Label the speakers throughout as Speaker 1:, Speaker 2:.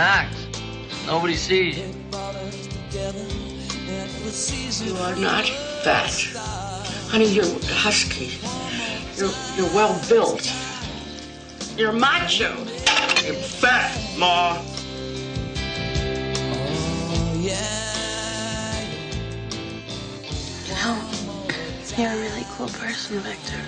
Speaker 1: far
Speaker 2: Big as an ox. Nobody sees you.
Speaker 3: You are not fat. Honey, you're husky. You're, you're well built. You're macho. You're fat, Ma.
Speaker 4: You know, you're a really cool person, Victor.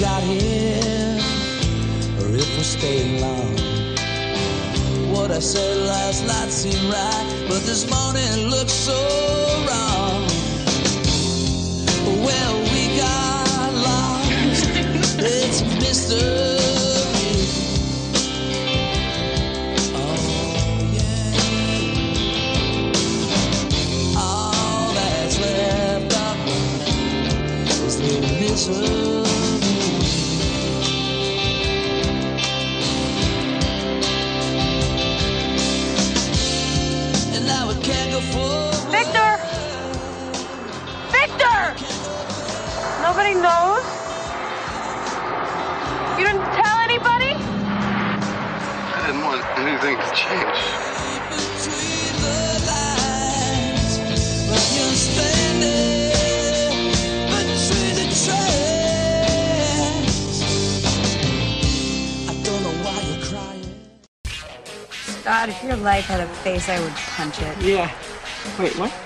Speaker 1: Got here, or if we're staying long. What I said last night seemed right, but this morning looks so wrong. Well, we got lost. It's a mystery. Oh, yeah. All that's left of is the misery.
Speaker 5: Nobody knows? You didn't tell anybody?
Speaker 6: I didn't want anything to change.
Speaker 1: between the lines, but you're standing between the tracks. I don't know why you're crying.
Speaker 7: God, if your life had a face, I would punch it.
Speaker 3: Yeah. Wait, what?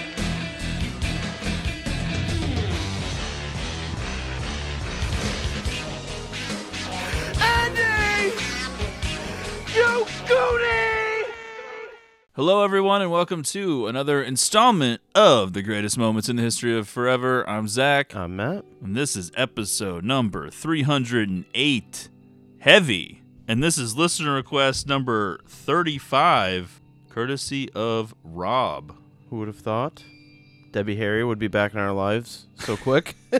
Speaker 8: Hello, everyone, and welcome to another installment of the greatest moments in the history of forever. I'm Zach,
Speaker 9: I'm Matt.
Speaker 8: and this is episode number 308 Heavy. And this is listener request number 35, courtesy of Rob.
Speaker 9: Who would have thought Debbie Harry would be back in our lives so quick?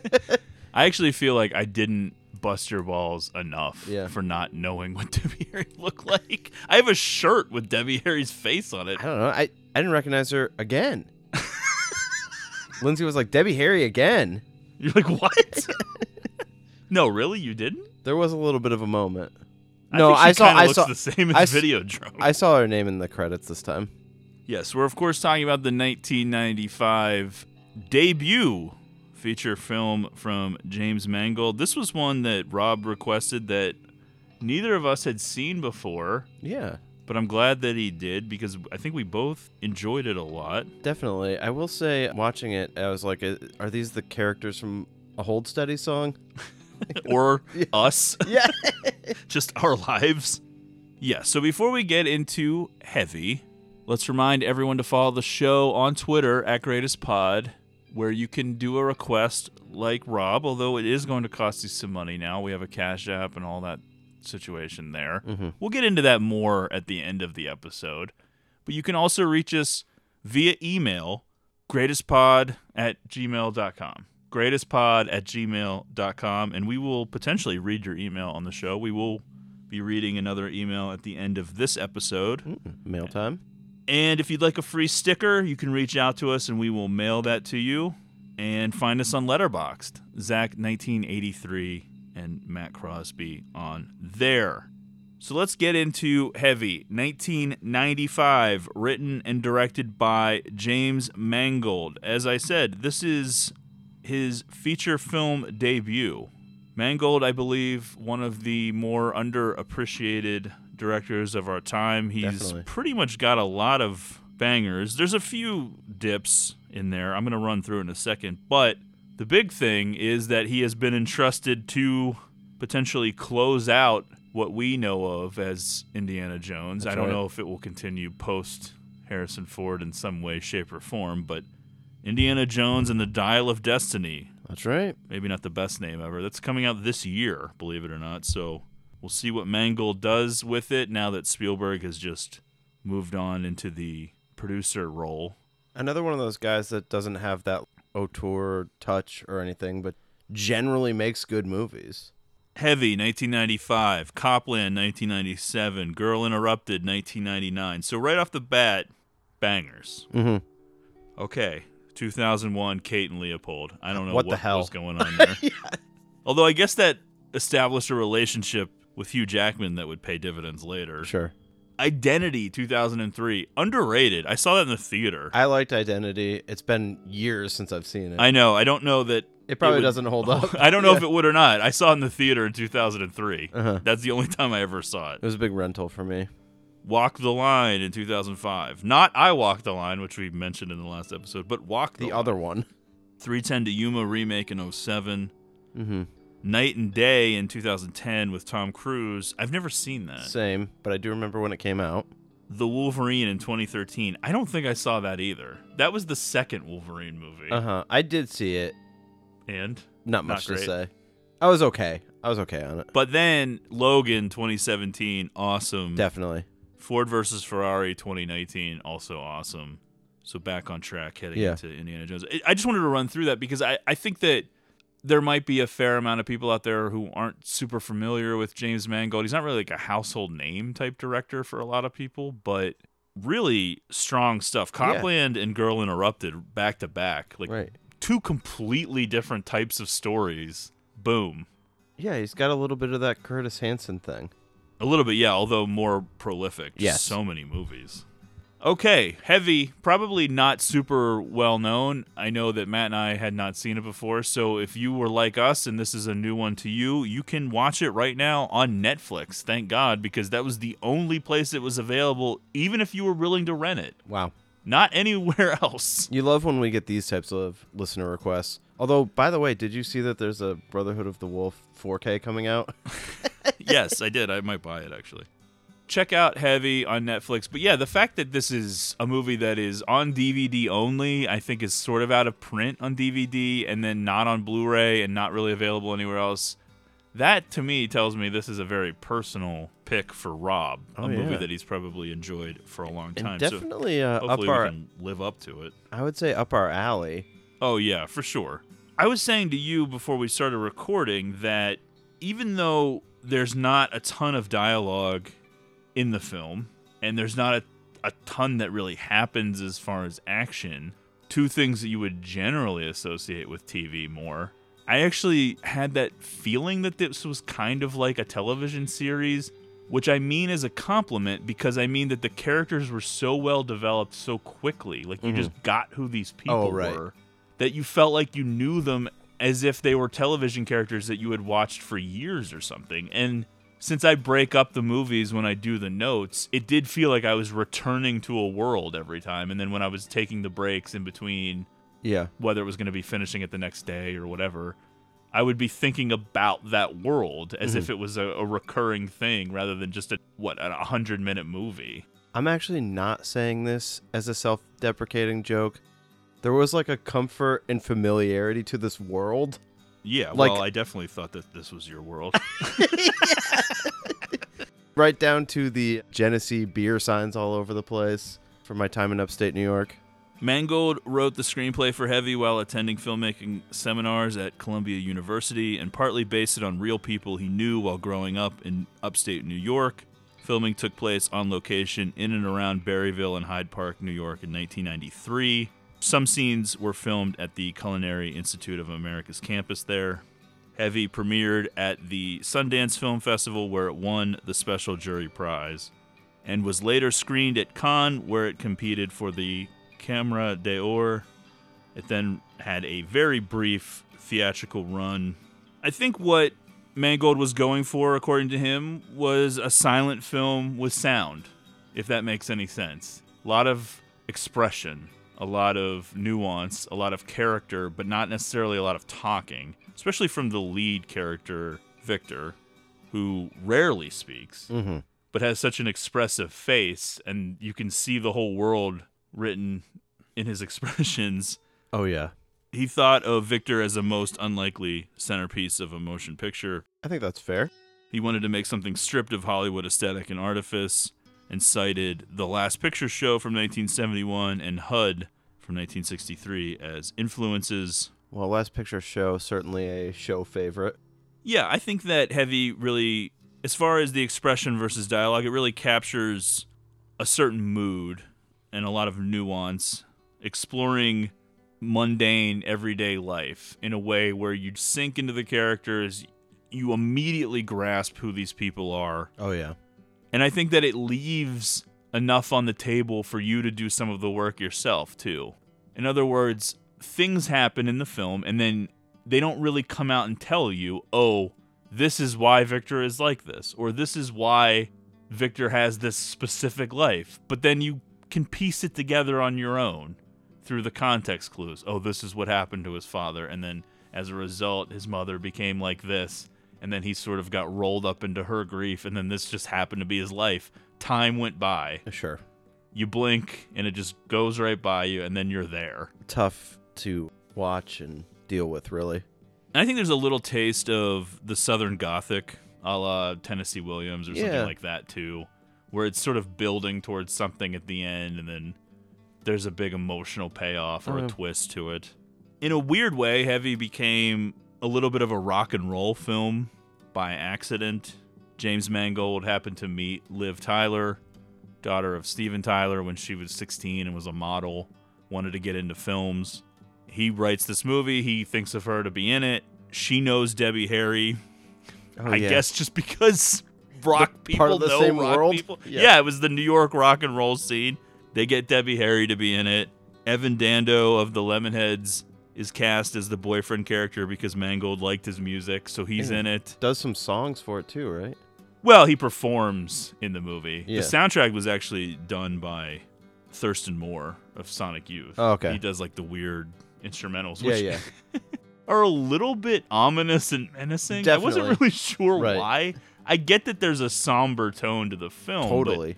Speaker 8: I actually feel like I didn't bust your balls enough
Speaker 9: Yeah.
Speaker 8: for not knowing what Debbie Harry looked like. I have a shirt with Debbie Harry's face on it.
Speaker 9: I don't know. I, I didn't recognize her again. Lindsay was like, Debbie Harry again.
Speaker 8: You're like, what? no, really? You didn't?
Speaker 9: There was a little bit of a moment.
Speaker 8: I
Speaker 9: no, I saw. I saw
Speaker 8: the same as
Speaker 9: I s-
Speaker 8: Videodrome.
Speaker 9: I saw her name in the credits this time.
Speaker 8: Yes, we're of course talking about the 1995 debut feature film from James Mangold. This was one that Rob requested that neither of us had seen before,
Speaker 9: Yeah,
Speaker 8: but I'm glad that he did because I think we both enjoyed it a lot.
Speaker 9: definitely. I will say, watching it, I was like, "Uh, "Are these the characters from a Hold Steady song?"
Speaker 8: or us,
Speaker 9: Yeah.
Speaker 8: just our lives. Yeah, so before we get into heavy, let's remind everyone to follow the show on Twitter at Greatest Pod, where you can do a request like Rob, although it is going to cost you some money now. We have a Cash App and all that situation there. Mm-hmm. We'll get into that more at the end of the episode. But you can also reach us via email, greatestpod at gmail.com. Greatestpod at gmail.com. And we will potentially read your email on the show. We will be reading another email at the end of this episode.
Speaker 9: Mail time.
Speaker 8: And if you'd like a free sticker, you can reach out to us and we will mail that to you. And find us on Letterboxd, Zach1983 and Matt Crosby on there. So let's get into Heavy, 1995, written and directed by James Mangold. As I said, this is his feature film debut. Mangold, I believe, one of the more underappreciated directors of our time. He's
Speaker 9: Definitely.
Speaker 8: pretty much got a lot of bangers. There's a few dips in there. I'm going to run through in a second, but the big thing is that he has been entrusted to potentially close out what we know of as Indiana Jones.
Speaker 9: That's
Speaker 8: I don't
Speaker 9: right.
Speaker 8: know if it will continue post Harrison Ford in some way, shape, or form, but Indiana Jones and the Dial of Destiny.
Speaker 9: That's right.
Speaker 8: Maybe not the best name ever. That's coming out this year, believe it or not. So we'll see what Mangold does with it now that Spielberg has just moved on into the producer role.
Speaker 9: Another one of those guys that doesn't have that auteur touch or anything, but generally makes good movies.
Speaker 8: Heavy, 1995. Copland, 1997. Girl Interrupted, 1999. So right off the bat, bangers.
Speaker 9: Mm-hmm.
Speaker 8: Okay, 2001. Kate and Leopold. I don't know
Speaker 9: What
Speaker 8: what,
Speaker 9: the hell?
Speaker 8: was going on there. Although I guess that established a relationship with Hugh Jackman that would pay dividends later.
Speaker 9: Sure.
Speaker 8: Identity, 2003. Underrated. I saw that in the theater.
Speaker 9: I liked Identity. It's been years since I've seen it.
Speaker 8: I know. I don't know that
Speaker 9: It probably
Speaker 8: would-
Speaker 9: doesn't hold up.
Speaker 8: I don't know
Speaker 9: Yeah.
Speaker 8: if it would or not. I saw it in the theater in 2003.
Speaker 9: Uh-huh.
Speaker 8: That's the only time I ever saw it.
Speaker 9: It was a big rental for me.
Speaker 8: Walk the Line in 2005. Not I Walk the Line, which we mentioned in the last episode, but Walk the,
Speaker 9: The other one.
Speaker 8: 310 to Yuma remake in 07.
Speaker 9: Mm-hmm.
Speaker 8: Knight and Day in 2010 with Tom Cruise. I've never seen that.
Speaker 9: Same, but I do remember when it came out.
Speaker 8: The Wolverine in 2013. I don't think I saw that either. That was the second Wolverine movie.
Speaker 9: Uh huh. I did see it.
Speaker 8: And
Speaker 9: Not much to say. I was okay. I was okay on it.
Speaker 8: But then Logan 2017, awesome.
Speaker 9: Definitely.
Speaker 8: Ford versus Ferrari 2019, also awesome. So back on track heading
Speaker 9: Yeah.
Speaker 8: into Indiana Jones. I- I just wanted to run through that because I, I think that there might be a fair amount of people out there who aren't super familiar with James Mangold. He's not really like a household name type director for a lot of people, but really strong stuff. Copland and Girl Interrupted back to back, like
Speaker 9: Right.
Speaker 8: two completely different types of stories. Boom.
Speaker 9: Yeah, he's got a little bit of that Curtis Hanson thing.
Speaker 8: A little bit, yeah, although more prolific. Just
Speaker 9: Yes.
Speaker 8: So many movies. Okay, Heavy, probably not super well known. I know that Matt and I had not seen it before, so if you were like us and this is a new one to you, you can watch it right now on Netflix. Thank God, because that was the only place it was available, even if you were willing to rent it.
Speaker 9: Wow.
Speaker 8: Not anywhere else.
Speaker 9: You love when we get these types of listener requests. Although, by the way, did you see that there's a Brotherhood of the Wolf 4K coming out?
Speaker 8: yes, I did. I might buy it actually. Check out Heavy on Netflix. But yeah, the fact that this is a movie that is on DVD only, I think is sort of out of print on DVD and then not on Blu-ray and not really available anywhere else. That to me tells me this is a very personal pick for Rob, a
Speaker 9: Oh,
Speaker 8: movie
Speaker 9: yeah.
Speaker 8: that he's probably enjoyed for a long
Speaker 9: And
Speaker 8: time.
Speaker 9: definitely,
Speaker 8: so
Speaker 9: uh, up
Speaker 8: hopefully
Speaker 9: our-
Speaker 8: we can live up to it.
Speaker 9: I would say up our alley.
Speaker 8: Oh yeah, for sure. I was saying to you before we started recording that even though there's not a ton of dialogue in the film and there's not a, a ton that really happens as far as action, two things that you would generally associate with TV more. I actually had that feeling that this was kind of like a television series, which I mean as a compliment because I mean that the characters were so well developed so quickly. Like you
Speaker 9: Mhm.
Speaker 8: just got who these people
Speaker 9: Oh, right.
Speaker 8: were that you felt like you knew them as if they were television characters that you had watched for years or something. And since I break up the movies when I do the notes, it did feel like I was returning to a world every time. And then when I was taking the breaks in between,
Speaker 9: Yeah.
Speaker 8: whether it was going to be finishing it the next day or whatever, I would be thinking about that world as if
Speaker 9: Mhm.
Speaker 8: it was a, a recurring thing rather than just a what a hundred minute movie.
Speaker 9: I'm actually not saying this as a self deprecating joke. There was like a comfort and familiarity to this world.
Speaker 8: Yeah,
Speaker 9: Like-
Speaker 8: well, I definitely thought that this was your world.
Speaker 9: Right down to the Genesee beer signs all over the place from my time in upstate New York.
Speaker 8: Mangold wrote the screenplay for Heavy while attending filmmaking seminars at Columbia University and partly based it on real people he knew while growing up in upstate New York. Filming took place on location in and around Berryville and Hyde Park, New York in 1993. Some scenes were filmed at the Culinary Institute of America's campus there. Heavy premiered at the Sundance Film Festival where it won the Special Jury Prize and was later screened at Cannes where it competed for the Camera d'Or. It then had a very brief theatrical run. I think what Mangold was going for, according to him, was a silent film with sound, if that makes any sense. A lot of expression, a lot of nuance, a lot of character, but not necessarily a lot of talking, especially from the lead character, Victor, who rarely speaks
Speaker 9: Mm-hmm.
Speaker 8: but has such an expressive face and you can see the whole world written in his expressions
Speaker 9: Oh yeah.
Speaker 8: He thought of Victor as a most unlikely centerpiece of a motion picture.
Speaker 9: I think that's fair.
Speaker 8: He wanted to make something stripped of Hollywood aesthetic and artifice and cited The Last Picture Show from 1971 and HUD from 1963 as influences.
Speaker 9: Well, Last Picture Show certainly a show favorite.
Speaker 8: Yeah, I think that Heavy really, as far as the expression versus dialogue, it really captures a certain mood and a lot of nuance, exploring mundane everyday life in a way where you sink into the characters, you immediately grasp who these people are.
Speaker 9: Oh yeah.
Speaker 8: And I think that it leaves enough on the table for you to do some of the work yourself, too. In other words, things happen in the film, and then they don't really come out and tell you, oh, this is why Victor is like this, or this is why Victor has this specific life. But then you can piece it together on your own through the context clues. Oh, this is what happened to his father, and then as a result, his mother became like this, and then he sort of got rolled up into her grief, and then this just happened to be his life. Time went by.
Speaker 9: Sure.
Speaker 8: You blink, and it just goes right by you, and then you're there.
Speaker 9: Tough to watch and deal with, really.
Speaker 8: And I think there's a little taste of the Southern Gothic, a la Tennessee Williams or something
Speaker 9: Yeah.
Speaker 8: like that too, where it's sort of building towards something at the end, and then there's a big emotional payoff or a
Speaker 9: Uh.
Speaker 8: twist to it. In a weird way, Heavy became a little bit of a rock and roll film by accident. James Mangold happened to meet Liv Tyler, daughter of Steven Tyler, when she was 16 and was a model, wanted to get into films. He writes this movie, he thinks of her to be in it. She knows Debbie Harry.
Speaker 9: Oh,
Speaker 8: I
Speaker 9: yeah.
Speaker 8: guess just because rock
Speaker 9: The
Speaker 8: people
Speaker 9: part of the
Speaker 8: know
Speaker 9: same
Speaker 8: rock
Speaker 9: world?
Speaker 8: people.
Speaker 9: Yeah.
Speaker 8: Yeah. it was the New York rock and roll scene. They get Debbie Harry to be in it. Evan Dando of the Lemonheads is cast as the boyfriend character because Mangold liked his music, so he's
Speaker 9: Yeah.
Speaker 8: in it.
Speaker 9: Does some songs for it too, right?
Speaker 8: Well, he performs in the movie.
Speaker 9: Yeah.
Speaker 8: The soundtrack was actually done by Thurston Moore of Sonic Youth.
Speaker 9: Oh, okay.
Speaker 8: He does like the weird instrumentals,
Speaker 9: Yeah,
Speaker 8: which
Speaker 9: yeah.
Speaker 8: are a little bit ominous and menacing. Definitely. I wasn't really sure
Speaker 9: Right.
Speaker 8: why. I get that there's a somber tone to the film. but
Speaker 9: Totally.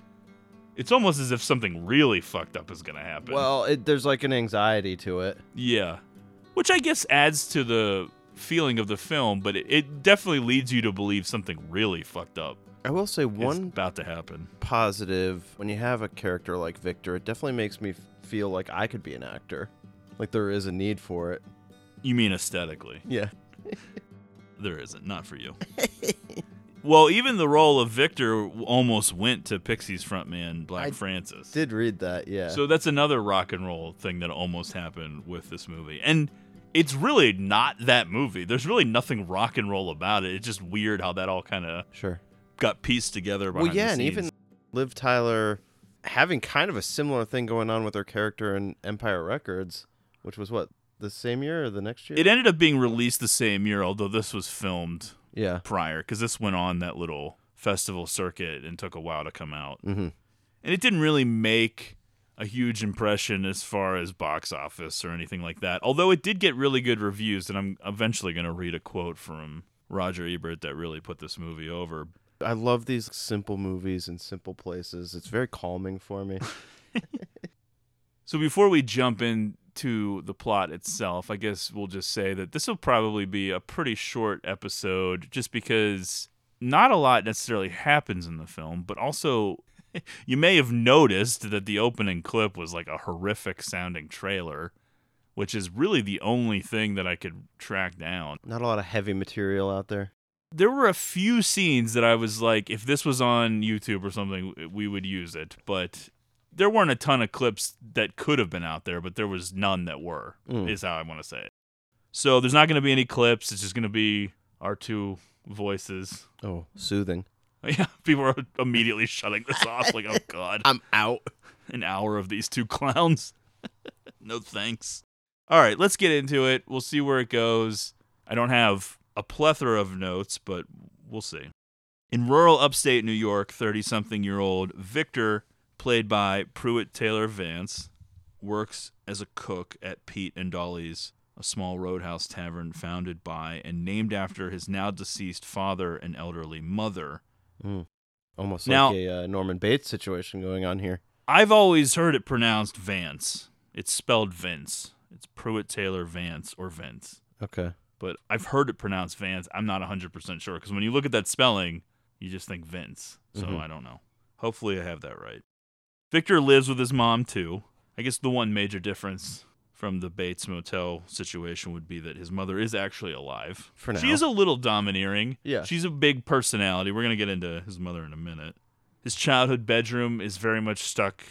Speaker 8: It's almost as if something really fucked up is going to happen.
Speaker 9: Well, it, there's like an anxiety to it.
Speaker 8: yeah. Which I guess adds to the feeling of the film, but it, it definitely leads you to believe something really fucked up
Speaker 9: I will say
Speaker 8: is
Speaker 9: one
Speaker 8: about to happen.
Speaker 9: positive when you have a character like Victor, it definitely makes me feel like I could be an actor. Like there is a need for it.
Speaker 8: You mean aesthetically?
Speaker 9: Yeah.
Speaker 8: There isn't, not for you. well, even the role of Victor almost went to Pixies frontman Black
Speaker 9: I
Speaker 8: Francis.
Speaker 9: Did read that, yeah.
Speaker 8: So that's another rock and roll thing that almost happened with this movie. And it's really not that movie. There's really nothing rock and roll about it. It's just weird how that all kind of
Speaker 9: sure.
Speaker 8: got pieced together
Speaker 9: Well, yeah, and even. Liv Tyler having kind of a similar thing going on with her character in Empire Records, which was what the same year or the next year?
Speaker 8: It ended up being released the same year, although this was filmed
Speaker 9: yeah.
Speaker 8: prior because this went on that little festival circuit and took a while to come out.
Speaker 9: Mm-hmm.
Speaker 8: and it didn't really make a huge impression as far as box office or anything like that. Although it did get really good reviews, and I'm eventually going to read a quote from Roger Ebert that really put this movie over.
Speaker 9: I love these simple movies in simple places. It's very calming for me.
Speaker 8: So before we jump into the plot itself, I guess we'll just say that this will probably be a pretty short episode just because not a lot necessarily happens in the film, but also you may have noticed that the opening clip was like a horrific sounding trailer, which is really the only thing that I could track down.
Speaker 9: Not a lot of heavy material out there.
Speaker 8: There were a few scenes that I was like, if this was on YouTube or something, we would use it, but there weren't a ton of clips that could have been out there, but there was none that were,
Speaker 9: Mm.
Speaker 8: is how I want to say it. So there's not going to be any clips. It's just going to be our two voices.
Speaker 9: Oh, soothing.
Speaker 8: Yeah, people are immediately shutting this off. Like, oh god,
Speaker 9: I'm out.
Speaker 8: an hour of these two clowns. no thanks. All right, let's get into it. We'll see where it goes. I don't have a plethora of notes, but we'll see. In rural upstate New York, 30 something year old Victor, played by Pruitt Taylor Vance, works as a cook at Pete and Dolly's, a small roadhouse tavern founded by and named after his now deceased father and elderly mother.
Speaker 9: Almost
Speaker 8: Now-
Speaker 9: like a uh, Norman Bates situation going on here.
Speaker 8: I've always heard it pronounced Vance. It's spelled Vince. It's Pruitt Taylor Vance or Vince.
Speaker 9: Okay.
Speaker 8: But I've heard it pronounced Vance. I'm not 100% sure because when you look at that spelling, you just think Vince. So
Speaker 9: Mhm.
Speaker 8: I don't know. Hopefully I have that right. Victor lives with his mom too. I guess the one major difference from the Bates Motel situation would be that his mother is actually alive.
Speaker 9: For now.
Speaker 8: She is a little domineering.
Speaker 9: Yeah.
Speaker 8: She's a big personality. We're going to get into his mother in a minute. His childhood bedroom is very much stuck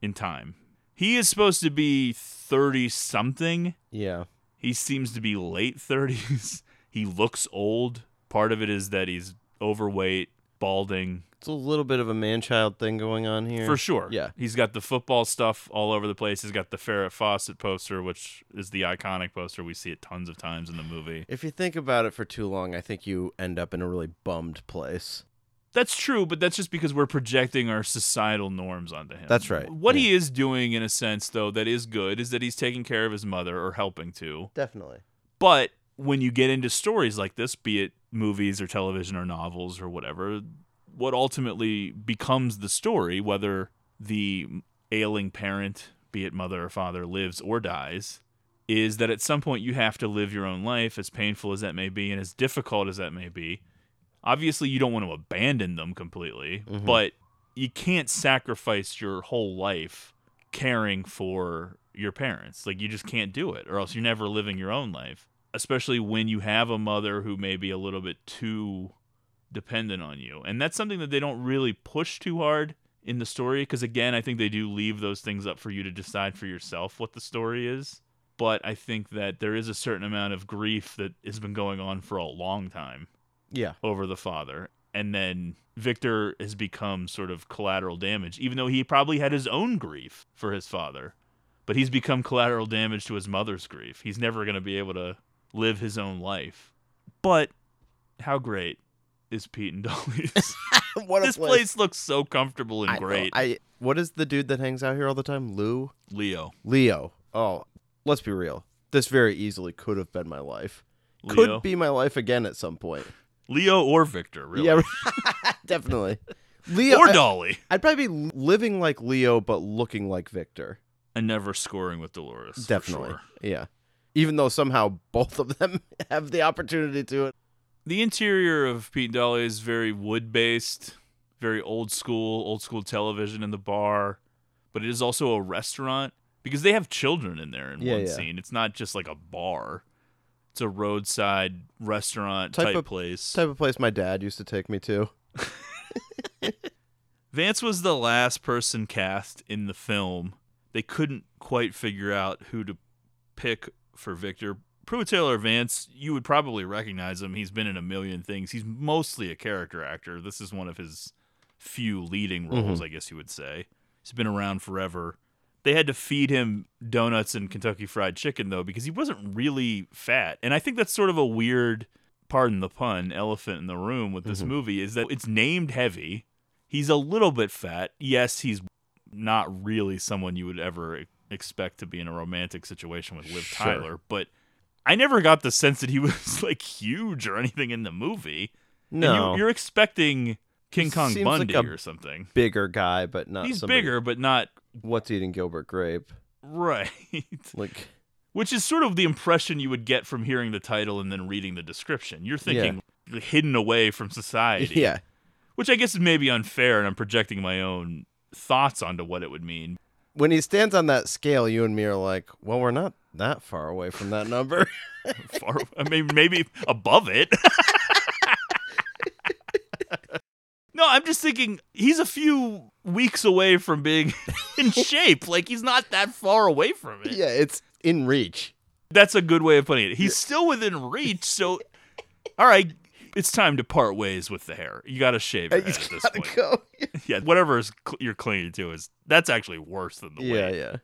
Speaker 8: in time. He is supposed to be 30 something.
Speaker 9: Yeah.
Speaker 8: He seems to be late 30s. he looks old. Part of it is that he's overweight, balding.
Speaker 9: It's a little bit of a man child thing going on here.
Speaker 8: For sure.
Speaker 9: Yeah.
Speaker 8: He's got the football stuff all over the place. He's got the Farrah Fawcett poster, which is the iconic poster. We see it tons of times in the movie.
Speaker 9: If you think about it for too long, I think you end up in a really bummed place.
Speaker 8: That's true, but that's just because we're projecting our societal norms onto him.
Speaker 9: That's right.
Speaker 8: What he is doing, in a sense, though, that is good, is that he's taking care of his mother or helping to.
Speaker 9: Definitely.
Speaker 8: But when you get into stories like this, be it movies or television or novels or whatever, what ultimately becomes the story, whether the ailing parent, be it mother or father, lives or dies, is that at some point you have to live your own life, as painful as that may be and as difficult as that may be. Obviously, you don't want to abandon them completely,
Speaker 9: Mhm.
Speaker 8: but you can't sacrifice your whole life caring for your parents. Like, you just can't do it, or else you're never living your own life. Especially when you have a mother who may be a little bit too dependent on you. And that's something that they don't really push too hard in the story, because again, I think they do leave those things up for you to decide for yourself what the story is. But I think that there is a certain amount of grief that has been going on for a long time
Speaker 9: Yeah.
Speaker 8: over the father. And then Victor has become sort of collateral damage, even though he probably had his own grief for his father. But he's become collateral damage to his mother's grief. He's never going to be able to live his own life. But how great is Pete and Dolly's?
Speaker 9: what a
Speaker 8: this
Speaker 9: place.
Speaker 8: place looks so comfortable and
Speaker 9: I know.
Speaker 8: great.
Speaker 9: I what is the dude that hangs out here all the time? Lou?
Speaker 8: Leo.
Speaker 9: Leo. Oh, let's be real. This very easily could have been my life.
Speaker 8: Leo.
Speaker 9: Could be my life again at some point.
Speaker 8: Leo or Victor, really.
Speaker 9: Yeah, definitely. Leo
Speaker 8: or Dolly.
Speaker 9: I'd probably be living like Leo but looking like Victor.
Speaker 8: And never scoring with Dolores.
Speaker 9: Definitely.
Speaker 8: sure.
Speaker 9: Yeah. Even though somehow both of them have the opportunity to it.
Speaker 8: The interior of Pete and Dolly is very wood based, very old school, old school television in the bar, but it is also a restaurant because they have children in there in
Speaker 9: Yeah,
Speaker 8: one
Speaker 9: yeah.
Speaker 8: scene. It's not just like a bar. It's a roadside restaurant
Speaker 9: Type
Speaker 8: type,
Speaker 9: of-
Speaker 8: place.
Speaker 9: Type of place my dad used to take me to.
Speaker 8: Vance was the last person cast in the film. They couldn't quite figure out who to pick for Victor. Pruitt Taylor Vance, you would probably recognize him. He's been in a million things. He's mostly a character actor. This is one of his few leading roles,
Speaker 9: Mhm.
Speaker 8: I guess you would say. He's been around forever. They had to feed him donuts and Kentucky Fried Chicken, though, because he wasn't really fat. And I think that's sort of a weird, pardon the pun, elephant in the room with this
Speaker 9: Mhm.
Speaker 8: movie is that it's named heavy. He's a little bit fat. Yes, he's not really someone you would ever expect to be in a romantic situation with Liv
Speaker 9: Sure.
Speaker 8: Tyler, but I never got the sense that he was like huge or anything in the movie. And
Speaker 9: No.
Speaker 8: you, you're expecting King Kong
Speaker 9: seems
Speaker 8: Bundy
Speaker 9: like
Speaker 8: or something.
Speaker 9: Bigger guy, but not
Speaker 8: He's
Speaker 9: somebody-
Speaker 8: bigger, but not
Speaker 9: What's eating Gilbert Grape?
Speaker 8: right.
Speaker 9: Like
Speaker 8: Which is sort of the impression you would get from hearing the title and then reading the description. You're thinking hidden away from society.
Speaker 9: Yeah.
Speaker 8: Which I guess is maybe unfair, and I'm projecting my own thoughts onto what it would mean.
Speaker 9: When he stands on that scale, you and me are like, well, we're not that far away from that number.
Speaker 8: Far, I mean, maybe above it. no, I'm just thinking he's a few weeks away from being in shape. Like he's not that far away from it.
Speaker 9: yeah, it's in reach.
Speaker 8: That's a good way of putting it. He's still within reach. So, all right, it's time to part ways with the hair. You got to shave head at this point.
Speaker 9: go.
Speaker 8: Yeah, whatever is cl- you're clinging to is that's actually worse than the way.
Speaker 9: Yeah,
Speaker 8: weight.
Speaker 9: yeah.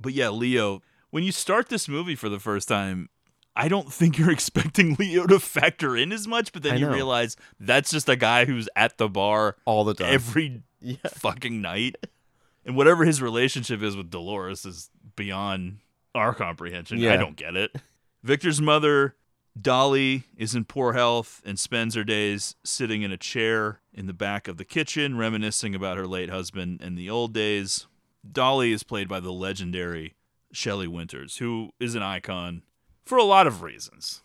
Speaker 8: But yeah, Leo, when you start this movie for the first time, I don't think you're expecting Leo to factor in as much, but then
Speaker 9: I
Speaker 8: you
Speaker 9: know.
Speaker 8: realize that's just a guy who's at the bar
Speaker 9: All the time.
Speaker 8: every
Speaker 9: Yeah.
Speaker 8: fucking night. And whatever his relationship is with Dolores is beyond our comprehension.
Speaker 9: Yeah.
Speaker 8: I don't get it. Victor's mother, Dolly, is in poor health and spends her days sitting in a chair in the back of the kitchen, reminiscing about her late husband and the old days. Dolly is played by the legendary Shelley Winters, who is an icon for a lot of reasons.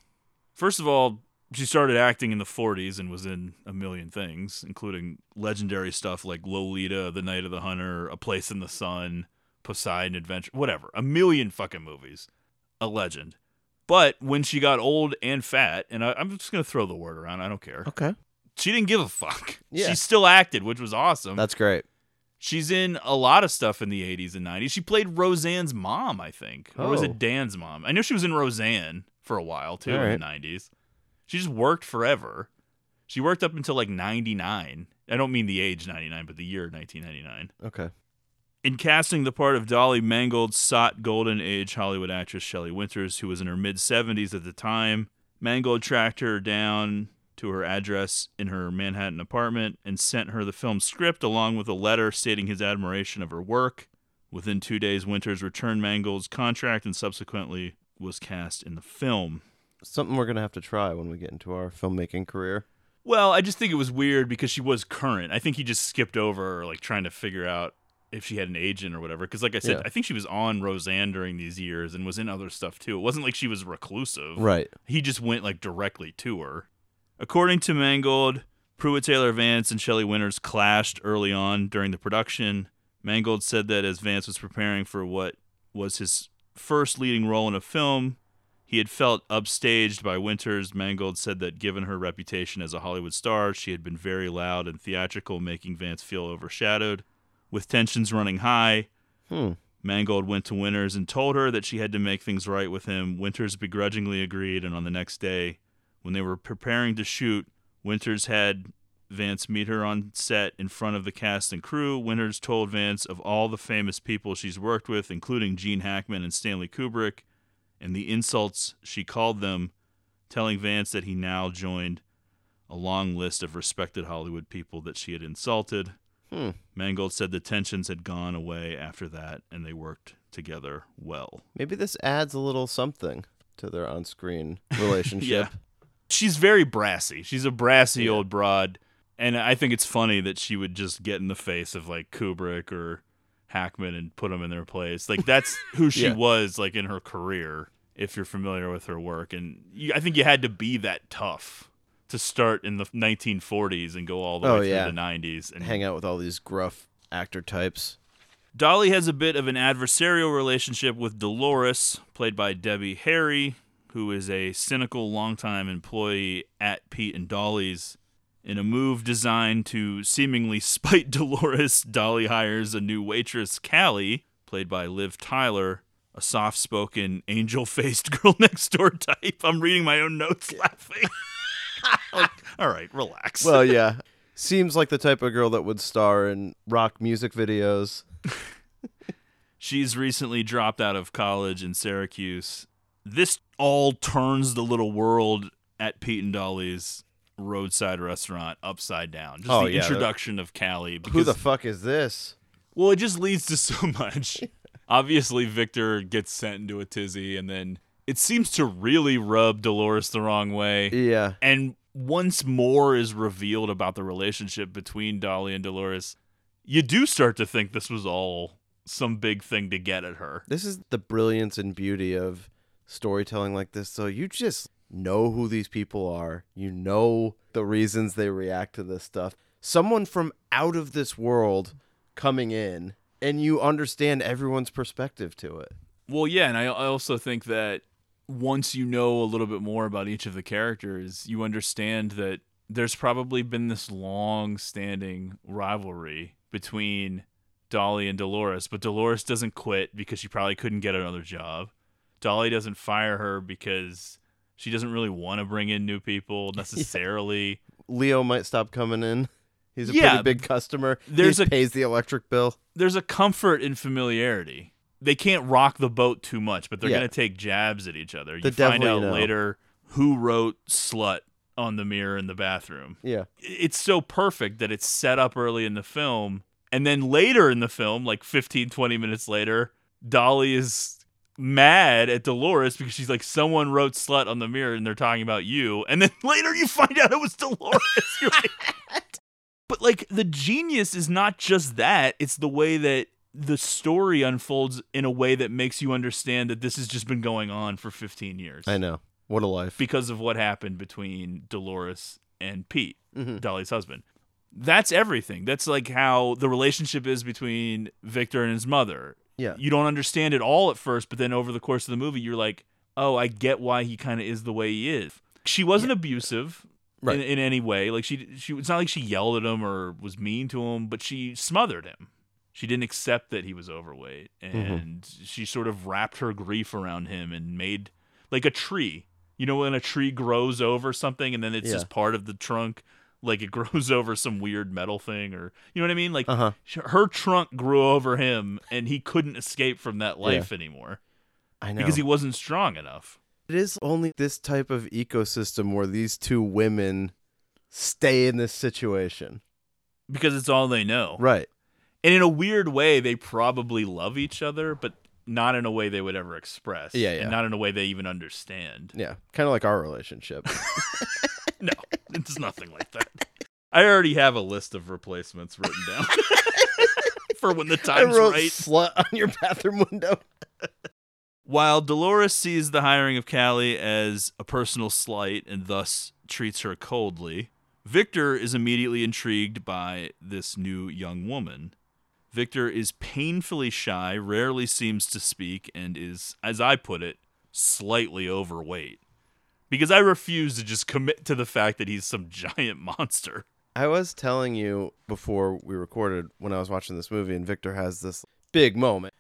Speaker 8: First of all, she started acting in the 40s and was in a million things, including legendary stuff like Lolita, The Night of the Hunter, A Place in the Sun, Poseidon Adventure, whatever. A million fucking movies. A legend. But when she got old and fat, and I, I'm just going to throw the word around, I don't care.
Speaker 9: Okay.
Speaker 8: She didn't give a fuck.
Speaker 9: Yeah.
Speaker 8: She still acted, which was awesome.
Speaker 9: That's great.
Speaker 8: She's in a lot of stuff in the 80s and 90s. She played Roseanne's mom, I think. Or was
Speaker 9: Oh.
Speaker 8: it Dan's mom? I know she was in Roseanne for a while, too,
Speaker 9: All
Speaker 8: in the 90s. She just worked forever. She worked up until like 99. I don't mean the age 99, but the year 1999.
Speaker 9: Okay.
Speaker 8: In casting the part of Dolly Mangold sought golden age Hollywood actress Shelley Winters, who was in her mid 70s at the time. Mangold tracked her down to her address in her Manhattan apartment and sent her the film's script along with a letter stating his admiration of her work. Within two days, Winters returned Mangold's contract and subsequently was cast in the film.
Speaker 9: Something we're gonna have to try when we get into our filmmaking career.
Speaker 8: Well, I just think it was weird because she was current. I think he just skipped over like trying to figure out if she had an agent or whatever. Because, like I said,
Speaker 9: Yeah.
Speaker 8: I think she was on Roseanne during these years and was in other stuff too. It wasn't like she was reclusive.
Speaker 9: Right.
Speaker 8: He just went like directly to her. According to Mangold, Pruitt Taylor Vance and Shelley Winters clashed early on during the production. Mangold said that as Vance was preparing for what was his first leading role in a film, he had felt upstaged by Winters. Mangold said that given her reputation as a Hollywood star, she had been very loud and theatrical, making Vance feel overshadowed. With tensions running high,
Speaker 9: Hmm.
Speaker 8: Mangold went to Winters and told her that she had to make things right with him. Winters begrudgingly agreed, and on the next day, when they were preparing to shoot, Winters had Vance meet her on set in front of the cast and crew. Winters told Vance of all the famous people she's worked with, including Gene Hackman and Stanley Kubrick, and the insults she called them, telling Vance that he now joined a long list of respected Hollywood people that she had insulted.
Speaker 9: Hmm.
Speaker 8: Mangold said the tensions had gone away after that, and they worked together well.
Speaker 9: Maybe this adds a little something to their on-screen relationship.
Speaker 8: Yeah. She's very brassy. She's a brassy old broad, and I think it's funny that she would just get in the face of like Kubrick or Hackman and put them in their place. Like that's who she
Speaker 9: Yeah.
Speaker 8: was like in her career. If you're familiar with her work, and you, I think you had to be that tough to start in the 1940s and go all the
Speaker 9: Oh,
Speaker 8: way
Speaker 9: yeah.
Speaker 8: through the 90s and
Speaker 9: Hang out with all these gruff actor types.
Speaker 8: Dolly has a bit of an adversarial relationship with Dolores, played by Debbie Harry, who is a cynical longtime employee at Pete and Dolly's. In a move designed to seemingly spite Dolores, Dolly hires a new waitress, Callie, played by Liv Tyler, a soft spoken, angel faced girl next door type. I'm reading my own notes laughing. Like, all right, relax.
Speaker 9: Well, yeah. Seems like the type of girl that would star in rock music videos.
Speaker 8: She's recently dropped out of college in Syracuse. This all turns the little world at Pete and Dolly's roadside restaurant upside down. Just
Speaker 9: Oh,
Speaker 8: the
Speaker 9: yeah,
Speaker 8: introduction of Callie.
Speaker 9: Who the fuck is this?
Speaker 8: well, it just leads to so much. Obviously, Victor gets sent into a tizzy, and then it seems to really rub Dolores the wrong way.
Speaker 9: Yeah.
Speaker 8: And once more is revealed about the relationship between Dolly and Dolores, you do start to think this was all some big thing to get at her.
Speaker 9: This is the brilliance and beauty of storytelling like this. So you just know who these people are. You know the reasons they react to this stuff. Someone from out of this world coming in and you understand everyone's perspective to it.
Speaker 8: Well, yeah, and I, I also think that once you know a little bit more about each of the characters, you understand that there's probably been this long standing rivalry between Dolly and Dolores, but Dolores doesn't quit because she probably couldn't get another job. Dolly doesn't fire her because she doesn't really want to bring in new people necessarily.
Speaker 9: Leo might stop coming in. He's a
Speaker 8: Yeah,
Speaker 9: pretty big customer.
Speaker 8: there's
Speaker 9: he
Speaker 8: a-
Speaker 9: pays the electric bill.
Speaker 8: There's a comfort in familiarity. They can't rock the boat too much, but they're
Speaker 9: Yeah.
Speaker 8: going to take jabs at each other. You
Speaker 9: The
Speaker 8: find out
Speaker 9: you know.
Speaker 8: later who wrote slut on the mirror in the bathroom.
Speaker 9: Yeah.
Speaker 8: It's so perfect that it's set up early in the film. And then later in the film, like 15, 20 minutes later, Dolly is mad at Dolores because she's like, someone wrote slut on the mirror and they're talking about you. And then later you find out it was Dolores. You're like, but like the genius is not just that, it's the way that the story unfolds in a way that makes you understand that this has just been going on for 15 years
Speaker 9: I know. What a life.
Speaker 8: because of what happened between Dolores and Pete,
Speaker 9: Mhm.
Speaker 8: Dolly's husband. That's everything. That's like how the relationship is between Victor and his mother.
Speaker 9: Yeah.
Speaker 8: You don't understand it all at first, but then over the course of the movie, you're like, oh, I get why he kind of is the way he is. She wasn't abusive
Speaker 9: Right.
Speaker 8: in, in any way. Like she, she, it's not like she yelled at him or was mean to him, but she smothered him. She didn't accept that he was overweight, and she sort of wrapped her grief around him and made like a tree. You know, when a tree grows over something and then it's
Speaker 9: Yeah.
Speaker 8: just part of the trunk, like it grows over some weird metal thing, or you know what I mean? Like
Speaker 9: Uh-huh.
Speaker 8: her trunk grew over him, and he couldn't escape from that life anymore
Speaker 9: I know.
Speaker 8: because he wasn't strong enough.
Speaker 9: it is only this type of ecosystem where these two women stay in this situation.
Speaker 8: Because it's all they know.
Speaker 9: Right.
Speaker 8: And in a weird way, they probably love each other, but not in a way they would ever express.
Speaker 9: Yeah, yeah.
Speaker 8: And not in a way they even understand.
Speaker 9: Yeah. Kind of like our relationship.
Speaker 8: No, it's nothing like that. I already have a list of replacements written down for when the
Speaker 9: I
Speaker 8: time's
Speaker 9: wrote
Speaker 8: right.
Speaker 9: slut on your bathroom window.
Speaker 8: While Dolores sees the hiring of Callie as a personal slight and thus treats her coldly, Victor is immediately intrigued by this new young woman. Victor is painfully shy, rarely seems to speak, and is, as I put it, slightly overweight. Because I refuse to just commit to the fact that he's some giant monster.
Speaker 9: I was telling you before we recorded when I was watching this movie, and Victor has this big moment.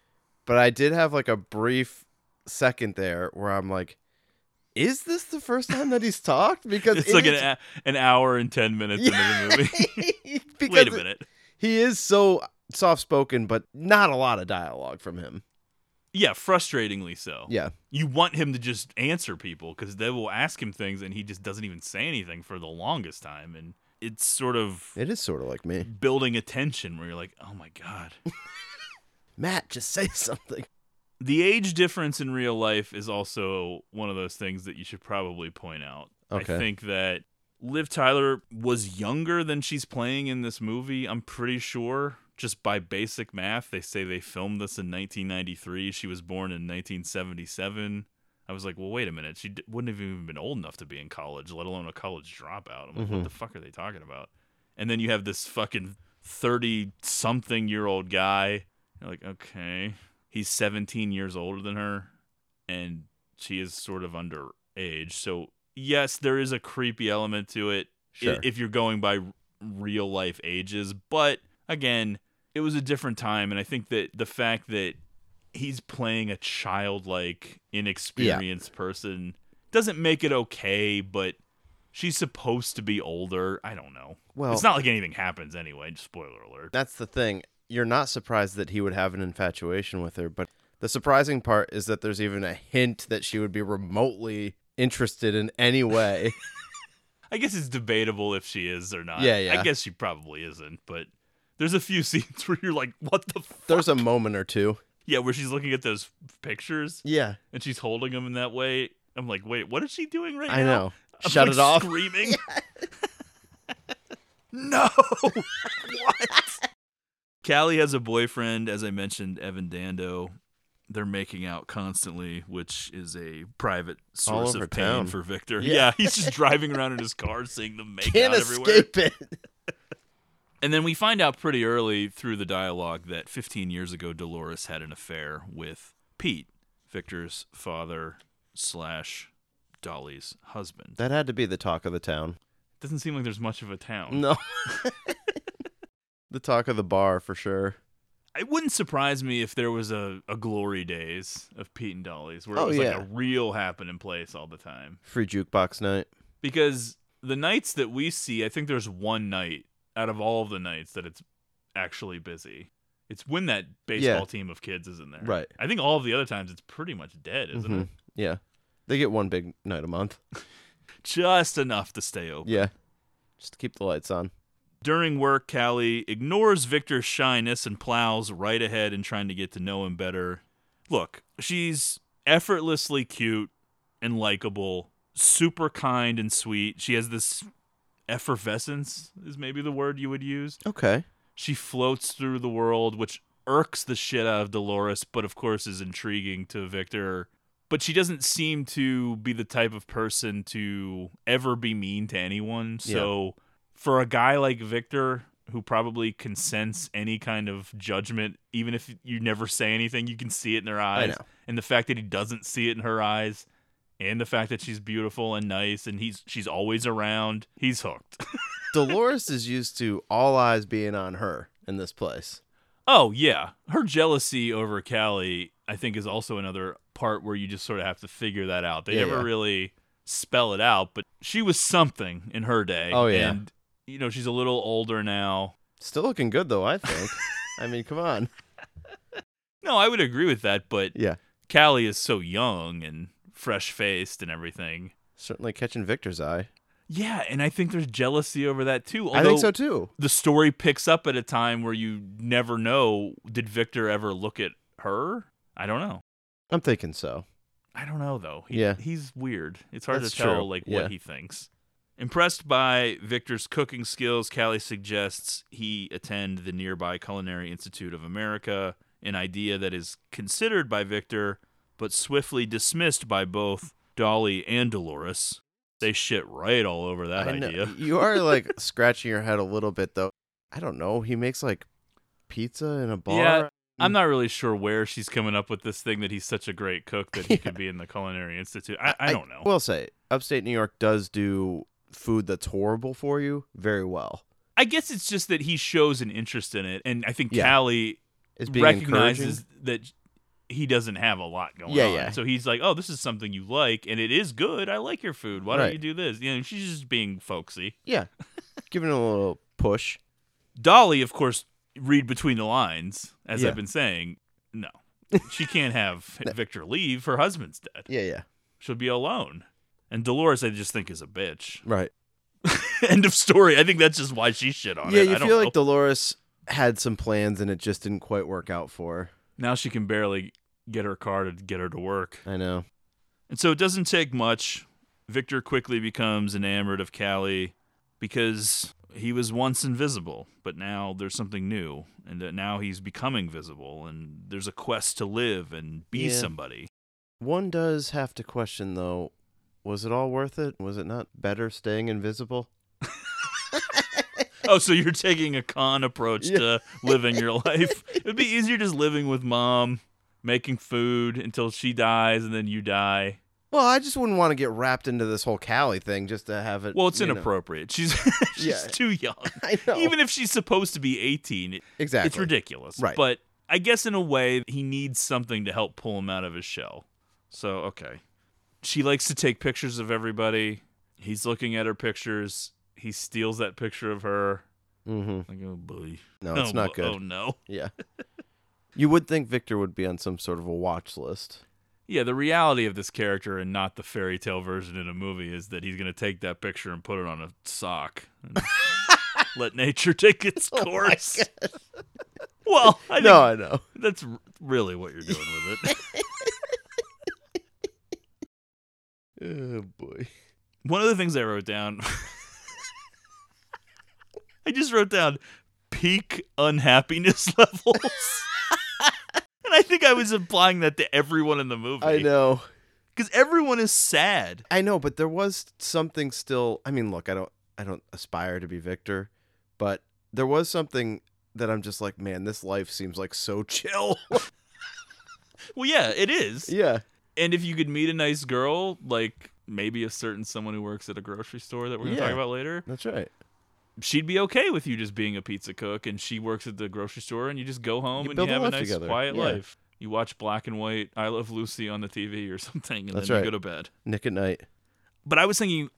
Speaker 9: But I did have like a brief second there where I'm like, is this the first time that he's talked? Because
Speaker 8: It's
Speaker 9: it
Speaker 8: like an,
Speaker 9: is-
Speaker 8: a- an hour and 10 minutes into the movie. Wait a minute.
Speaker 9: He is so soft spoken, but not a lot of dialogue from him.
Speaker 8: Yeah, frustratingly so.
Speaker 9: Yeah.
Speaker 8: You want him to just answer people because they will ask him things and he just doesn't even say anything for the longest time. And it's sort of
Speaker 9: It is sort of like me.
Speaker 8: building a tension where you're like, oh my God.
Speaker 9: Matt, just say something.
Speaker 8: the age difference in real life is also one of those things that you should probably point out.
Speaker 9: Okay.
Speaker 8: I think that Liv Tyler was younger than she's playing in this movie. I'm pretty sure. Just by basic math, they say they filmed this in 1993. She was born in 1977. I was like, well, wait a minute. She d- wouldn't have even been old enough to be in college, let alone a college dropout. I'm like,
Speaker 9: Mhm.
Speaker 8: what the fuck are they talking about? And then you have this fucking 30 something year old guy. You're like, okay. He's 17 years older than her, and she is sort of underage. So, yes, there is a creepy element to it
Speaker 9: Sure.
Speaker 8: if you're going by real life ages. But again, it was a different time. And I think that the fact that he's playing a childlike, inexperienced person doesn't make it okay, but she's supposed to be older. I don't know.
Speaker 9: Well-
Speaker 8: it's not like anything happens anyway. Spoiler alert.
Speaker 9: That's the thing. You're not surprised that he would have an infatuation with her, but the surprising part is that there's even a hint that she would be remotely interested in any way.
Speaker 8: I guess it's debatable if she is or not.
Speaker 9: Yeah, yeah.
Speaker 8: I guess she probably isn't, but there's a few scenes where you're like, what the fuck?
Speaker 9: there's a moment or two.
Speaker 8: Yeah, where she's looking at those pictures
Speaker 9: Yeah.
Speaker 8: and she's holding them in that way. I'm like, wait, what is she doing right
Speaker 9: I
Speaker 8: now?
Speaker 9: know.
Speaker 8: I'm,
Speaker 9: Shut
Speaker 8: like,
Speaker 9: it off.
Speaker 8: Screaming. no. what? Callie has a boyfriend, as I mentioned, Evan Dando. They're making out constantly, which is a private source of pain
Speaker 9: town.
Speaker 8: for Victor.
Speaker 9: Yeah.
Speaker 8: Yeah. he's just driving around in his car seeing them make
Speaker 9: Can't
Speaker 8: out everywhere.
Speaker 9: escape it.
Speaker 8: And then we find out pretty early through the dialogue that 15 years ago, Dolores had an affair with Pete, Victor's father slash Dolly's husband.
Speaker 9: That had to be the talk of the town.
Speaker 8: Doesn't seem like there's much of a town.
Speaker 9: No. the talk of the bar for sure.
Speaker 8: It wouldn't surprise me if there was a, a glory days of Pete and Dolly's where it
Speaker 9: Oh,
Speaker 8: was
Speaker 9: yeah.
Speaker 8: like a real happening place all the time.
Speaker 9: Free jukebox night.
Speaker 8: Because the nights that we see, I think there's one night out of all of the nights that it's actually busy. It's when that baseball
Speaker 9: Yeah.
Speaker 8: team of kids is in there.
Speaker 9: Right.
Speaker 8: I think all of the other times it's pretty much dead, isn't
Speaker 9: Mhm.
Speaker 8: it?
Speaker 9: Yeah. They get one big night a month.
Speaker 8: Just enough to stay open.
Speaker 9: Yeah. Just to keep the lights on.
Speaker 8: During work, Callie ignores Victor's shyness and plows right ahead in trying to get to know him better. Look, she's effortlessly cute and likable, super kind and sweet. She has this effervescence, is maybe the word you would use.
Speaker 9: Okay.
Speaker 8: She floats through the world, which irks the shit out of Dolores, but of course is intriguing to Victor. But she doesn't seem to be the type of person to ever be mean to anyone. So for a guy like Victor, who probably can sense any kind of judgment, even if you never say anything, you can see it in their eyes.
Speaker 9: know.
Speaker 8: And the fact that he doesn't see it in her eyes, and the fact that she's beautiful and nice, and he's she's always around, he's hooked.
Speaker 9: Dolores is used to all eyes being on her in this place.
Speaker 8: Oh yeah, her jealousy over Callie, I think, is also another part where you just sort of have to figure that out. They
Speaker 9: Yeah,
Speaker 8: never
Speaker 9: yeah.
Speaker 8: really spell it out, but she was something in her day.
Speaker 9: Oh, yeah.
Speaker 8: and you know she's a little older now.
Speaker 9: Still looking good though, I think. I mean, come on.
Speaker 8: No, I would agree with that, but
Speaker 9: Yeah.
Speaker 8: Callie is so young and fresh faced and everything.
Speaker 9: Certainly catching Victor's eye.
Speaker 8: Yeah, and I think there's jealousy over that too.
Speaker 9: I think so too.
Speaker 8: The story picks up at a time where you never know. Did Victor ever look at her? I don't know.
Speaker 9: I'm thinking so.
Speaker 8: I don't know though. He,
Speaker 9: Yeah.
Speaker 8: he's weird. It's hard
Speaker 9: That's
Speaker 8: to tell
Speaker 9: true.
Speaker 8: like
Speaker 9: Yeah.
Speaker 8: what he thinks. Impressed by Victor's cooking skills, Callie suggests he attend the nearby Culinary Institute of America, an idea that is considered by Victor but swiftly dismissed by both Dolly and Dolores. They shit right all over that
Speaker 9: I
Speaker 8: idea.
Speaker 9: You are like scratching your head a little bit though. I don't know. He makes like pizza in a bar.
Speaker 8: Yeah, I'm not really sure where she's coming up with this thing that he's such a great cook that he
Speaker 9: Yeah.
Speaker 8: could be in the Culinary Institute. I, I don't know.
Speaker 9: I will say, upstate New York does do food that's horrible for you very well.
Speaker 8: I guess it's just that he shows an interest in it, and I think
Speaker 9: Yeah.
Speaker 8: Callie
Speaker 9: It's being
Speaker 8: recognizes that he doesn't have a lot going
Speaker 9: Yeah,
Speaker 8: on.
Speaker 9: yeah.
Speaker 8: So he's like, "Oh, this is something you like, and it is good. I like your food. Why don't you do this?" You know, she's just being folksy.
Speaker 9: Yeah. Giving a little push.
Speaker 8: Dolly, of course, read between the lines, as
Speaker 9: Yeah.
Speaker 8: I've been saying. No, she can't have Victor leave. Her husband's dead.
Speaker 9: Yeah, yeah.
Speaker 8: She'll be alone. And Dolores, I just think is a bitch.
Speaker 9: Right.
Speaker 8: End of story. I think that's just why she shit on
Speaker 9: yeah,
Speaker 8: it.
Speaker 9: you
Speaker 8: I don't
Speaker 9: feel
Speaker 8: know.
Speaker 9: like Dolores had some plans and it just didn't quite work out for her.
Speaker 8: now she can barely get her car to get her to work.
Speaker 9: I know.
Speaker 8: And so it doesn't take much. Victor quickly becomes enamored of Callie because he was once invisible, but now there's something new, and that now he's becoming visible, and there's a quest to live and be
Speaker 9: Yeah.
Speaker 8: somebody.
Speaker 9: One does have to question though, was it all worth it? Was it not better staying invisible?
Speaker 8: Oh, so you're taking a con approach
Speaker 9: Yeah.
Speaker 8: to living your life? It'd be easier just living with mom, making food until she dies, and then you die.
Speaker 9: Well, I just wouldn't want to get wrapped into this whole Callie thing just to have it.
Speaker 8: Well, it's
Speaker 9: you know.
Speaker 8: inappropriate. She's she's
Speaker 9: Yeah.
Speaker 8: too young.
Speaker 9: I know.
Speaker 8: Even if she's supposed to be 18, it-
Speaker 9: Exactly.
Speaker 8: it's ridiculous.
Speaker 9: Right.
Speaker 8: But I guess in a way, he needs something to help pull him out of his shell. So, okay. She likes to take pictures of everybody. He's looking at her pictures. He steals that picture of her.
Speaker 9: Mm-hmm.
Speaker 8: Like, oh boy.
Speaker 9: No, it's
Speaker 8: Oh,
Speaker 9: not good.
Speaker 8: Oh no.
Speaker 9: Yeah. You would think Victor would be on some sort of a watch list.
Speaker 8: Yeah, the reality of this character and not the fairy tale version in a movie is that he's going to take that picture and put it on a sock. and let nature take its
Speaker 9: Oh
Speaker 8: course. well, I
Speaker 9: no, I know.
Speaker 8: that's really what you're doing with it.
Speaker 9: Oh boy.
Speaker 8: One of the things I wrote down, I just wrote down peak unhappiness levels. And I think I was implying that to everyone in the movie.
Speaker 9: I know.
Speaker 8: Because everyone is sad.
Speaker 9: I know, but there was something still. I mean, look, I don't, I don't aspire to be Victor, but there was something that I'm just like, man, this life seems like so chill.
Speaker 8: Well, yeah, it is.
Speaker 9: yeah,
Speaker 8: And if you could meet a nice girl, like maybe a certain someone who works at a grocery store that we're going to talk about later,
Speaker 9: that's right.
Speaker 8: She'd be okay with you just being a pizza cook and she works at the grocery store and you just go home
Speaker 9: You
Speaker 8: and you have a nice
Speaker 9: together.
Speaker 8: quiet
Speaker 9: Yeah.
Speaker 8: life. You watch black and white I Love Lucy on the TV or something and
Speaker 9: That's
Speaker 8: then
Speaker 9: right.
Speaker 8: you go to bed.
Speaker 9: Nick at Nite.
Speaker 8: But I was thinking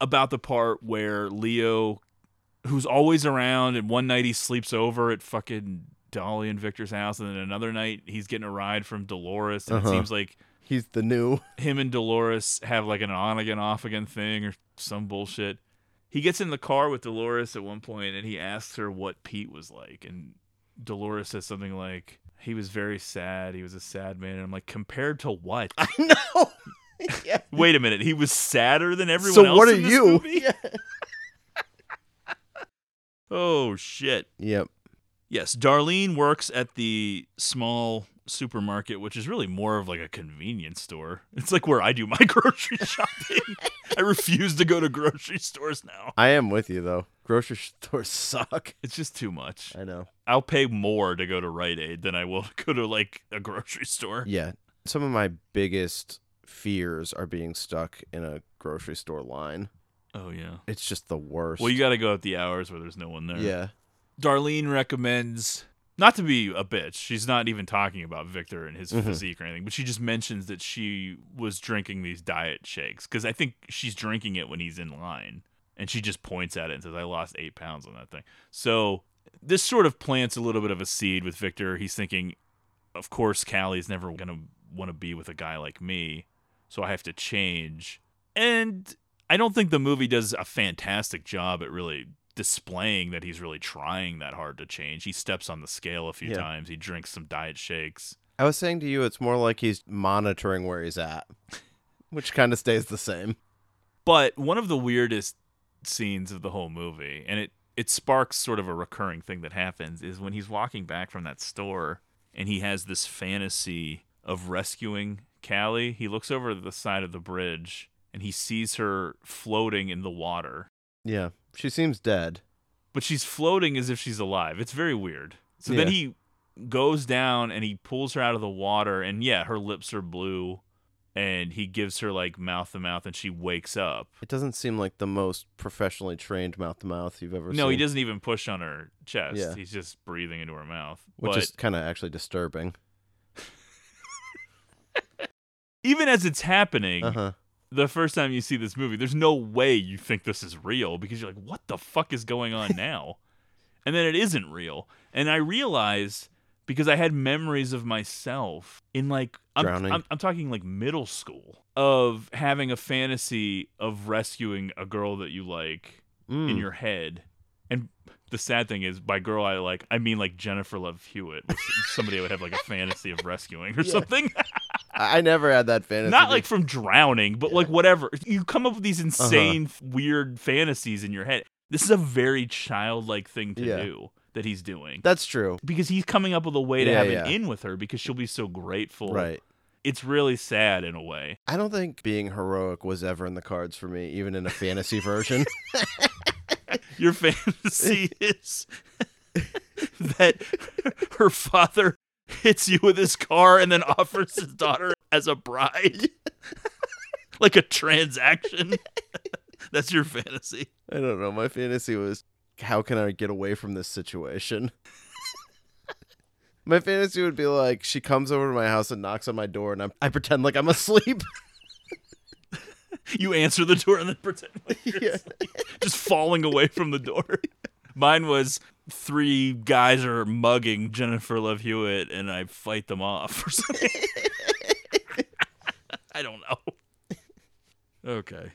Speaker 8: about the part where Leo who's always around and one night he sleeps over at fucking Dolly and Victor's house and then another night he's getting a ride from Dolores and
Speaker 9: Uh-huh.
Speaker 8: it seems like
Speaker 9: He's the new.
Speaker 8: him and Dolores have like an on again off again thing or some bullshit. He gets in the car with Dolores at one point and he asks her what Pete was like and Dolores says something like he was very sad. He was a sad man. And I'm like, compared to what?
Speaker 9: I know. yeah.
Speaker 8: Wait a minute. He was sadder than everyone
Speaker 9: So
Speaker 8: else.
Speaker 9: what are you? Yeah.
Speaker 8: Oh shit.
Speaker 9: Yep.
Speaker 8: Yes, Darlene works at the small supermarket, which is really more of like a convenience store. It's like where I do my grocery shopping. I refuse to go to grocery stores now.
Speaker 9: I am with you though. Grocery stores suck.
Speaker 8: It's just too much.
Speaker 9: I know.
Speaker 8: I'll pay more to go to Rite Aid than I will to go to like a grocery store.
Speaker 9: Yeah. Some of my biggest fears are being stuck in a grocery store line.
Speaker 8: Oh yeah.
Speaker 9: It's just the worst.
Speaker 8: Well, you got to go at the hours where there's no one there.
Speaker 9: Yeah.
Speaker 8: Darlene recommends not to be a bitch. She's not even talking about Victor and his
Speaker 9: Mhm.
Speaker 8: physique or anything, but she just mentions that she was drinking these diet shakes because I think she's drinking it when he's in line, and she just points at it and says, "I lost eight pounds on that thing." So this sort of plants a little bit of a seed with Victor. He's thinking, "Of course, Callie's never gonna want to be with a guy like me, so I have to change." And I don't think the movie does a fantastic job at really displaying that he's really trying that hard to change. He steps on the scale a few
Speaker 9: Yeah.
Speaker 8: times. He drinks some diet shakes.
Speaker 9: I was saying to you, it's more like he's monitoring where he's at, which kind of stays the same.
Speaker 8: But one of the weirdest scenes of the whole movie, and it it sparks sort of a recurring thing that happens, is when he's walking back from that store and he has this fantasy of rescuing Callie. He looks over the side of the bridge and he sees her floating in the water.
Speaker 9: Yeah. She seems dead.
Speaker 8: but she's floating as if she's alive. It's very weird. So then he goes down and he pulls her out of the water, and yeah, her lips are blue, and he gives her like mouth to mouth, and she wakes up.
Speaker 9: It doesn't seem like the most professionally trained mouth to mouth you've ever seen.
Speaker 8: No, he doesn't even push on her chest.
Speaker 9: Yeah.
Speaker 8: He's just breathing into her mouth.
Speaker 9: Which
Speaker 8: but
Speaker 9: is kind of actually disturbing.
Speaker 8: even as it's happening,
Speaker 9: Uh huh.
Speaker 8: The first time you see this movie, there's no way you think this is real because you're like, what the fuck is going on now? and then it isn't real. And I realize because I had memories of myself in like I'm. I'm, I'm talking like middle school of having a fantasy of rescuing a girl that you like in
Speaker 9: Mm.
Speaker 8: your head. And the sad thing is, by girl I like, I mean like Jennifer Love Hewitt, somebody I would have like a fantasy of rescuing or
Speaker 9: Yeah.
Speaker 8: something.
Speaker 9: I never had that fantasy.
Speaker 8: Not like from drowning, but like whatever. You come up with these
Speaker 9: Uh-huh.
Speaker 8: insane, weird fantasies in your head. This is a very childlike thing to
Speaker 9: Yeah.
Speaker 8: do that he's doing.
Speaker 9: That's true.
Speaker 8: because he's coming up with a way to
Speaker 9: Yeah,
Speaker 8: have
Speaker 9: yeah.
Speaker 8: an in with her because she'll be so grateful.
Speaker 9: Right.
Speaker 8: It's really sad in a way.
Speaker 9: I don't think being heroic was ever in the cards for me, even in a fantasy version.
Speaker 8: Your fantasy is that her father hits you with his car and then offers his daughter as a bride. like a transaction. That's your fantasy.
Speaker 9: I don't know. My fantasy was how can I get away from this situation? my fantasy would be like she comes over to my house and knocks on my door and I'm, I pretend like I'm asleep.
Speaker 8: You answer the door and then pretend like you're
Speaker 9: Yeah.
Speaker 8: asleep, just falling away from the door. Mine was three guys are mugging Jennifer Love Hewitt and I fight them off or something. I don't know. Okay.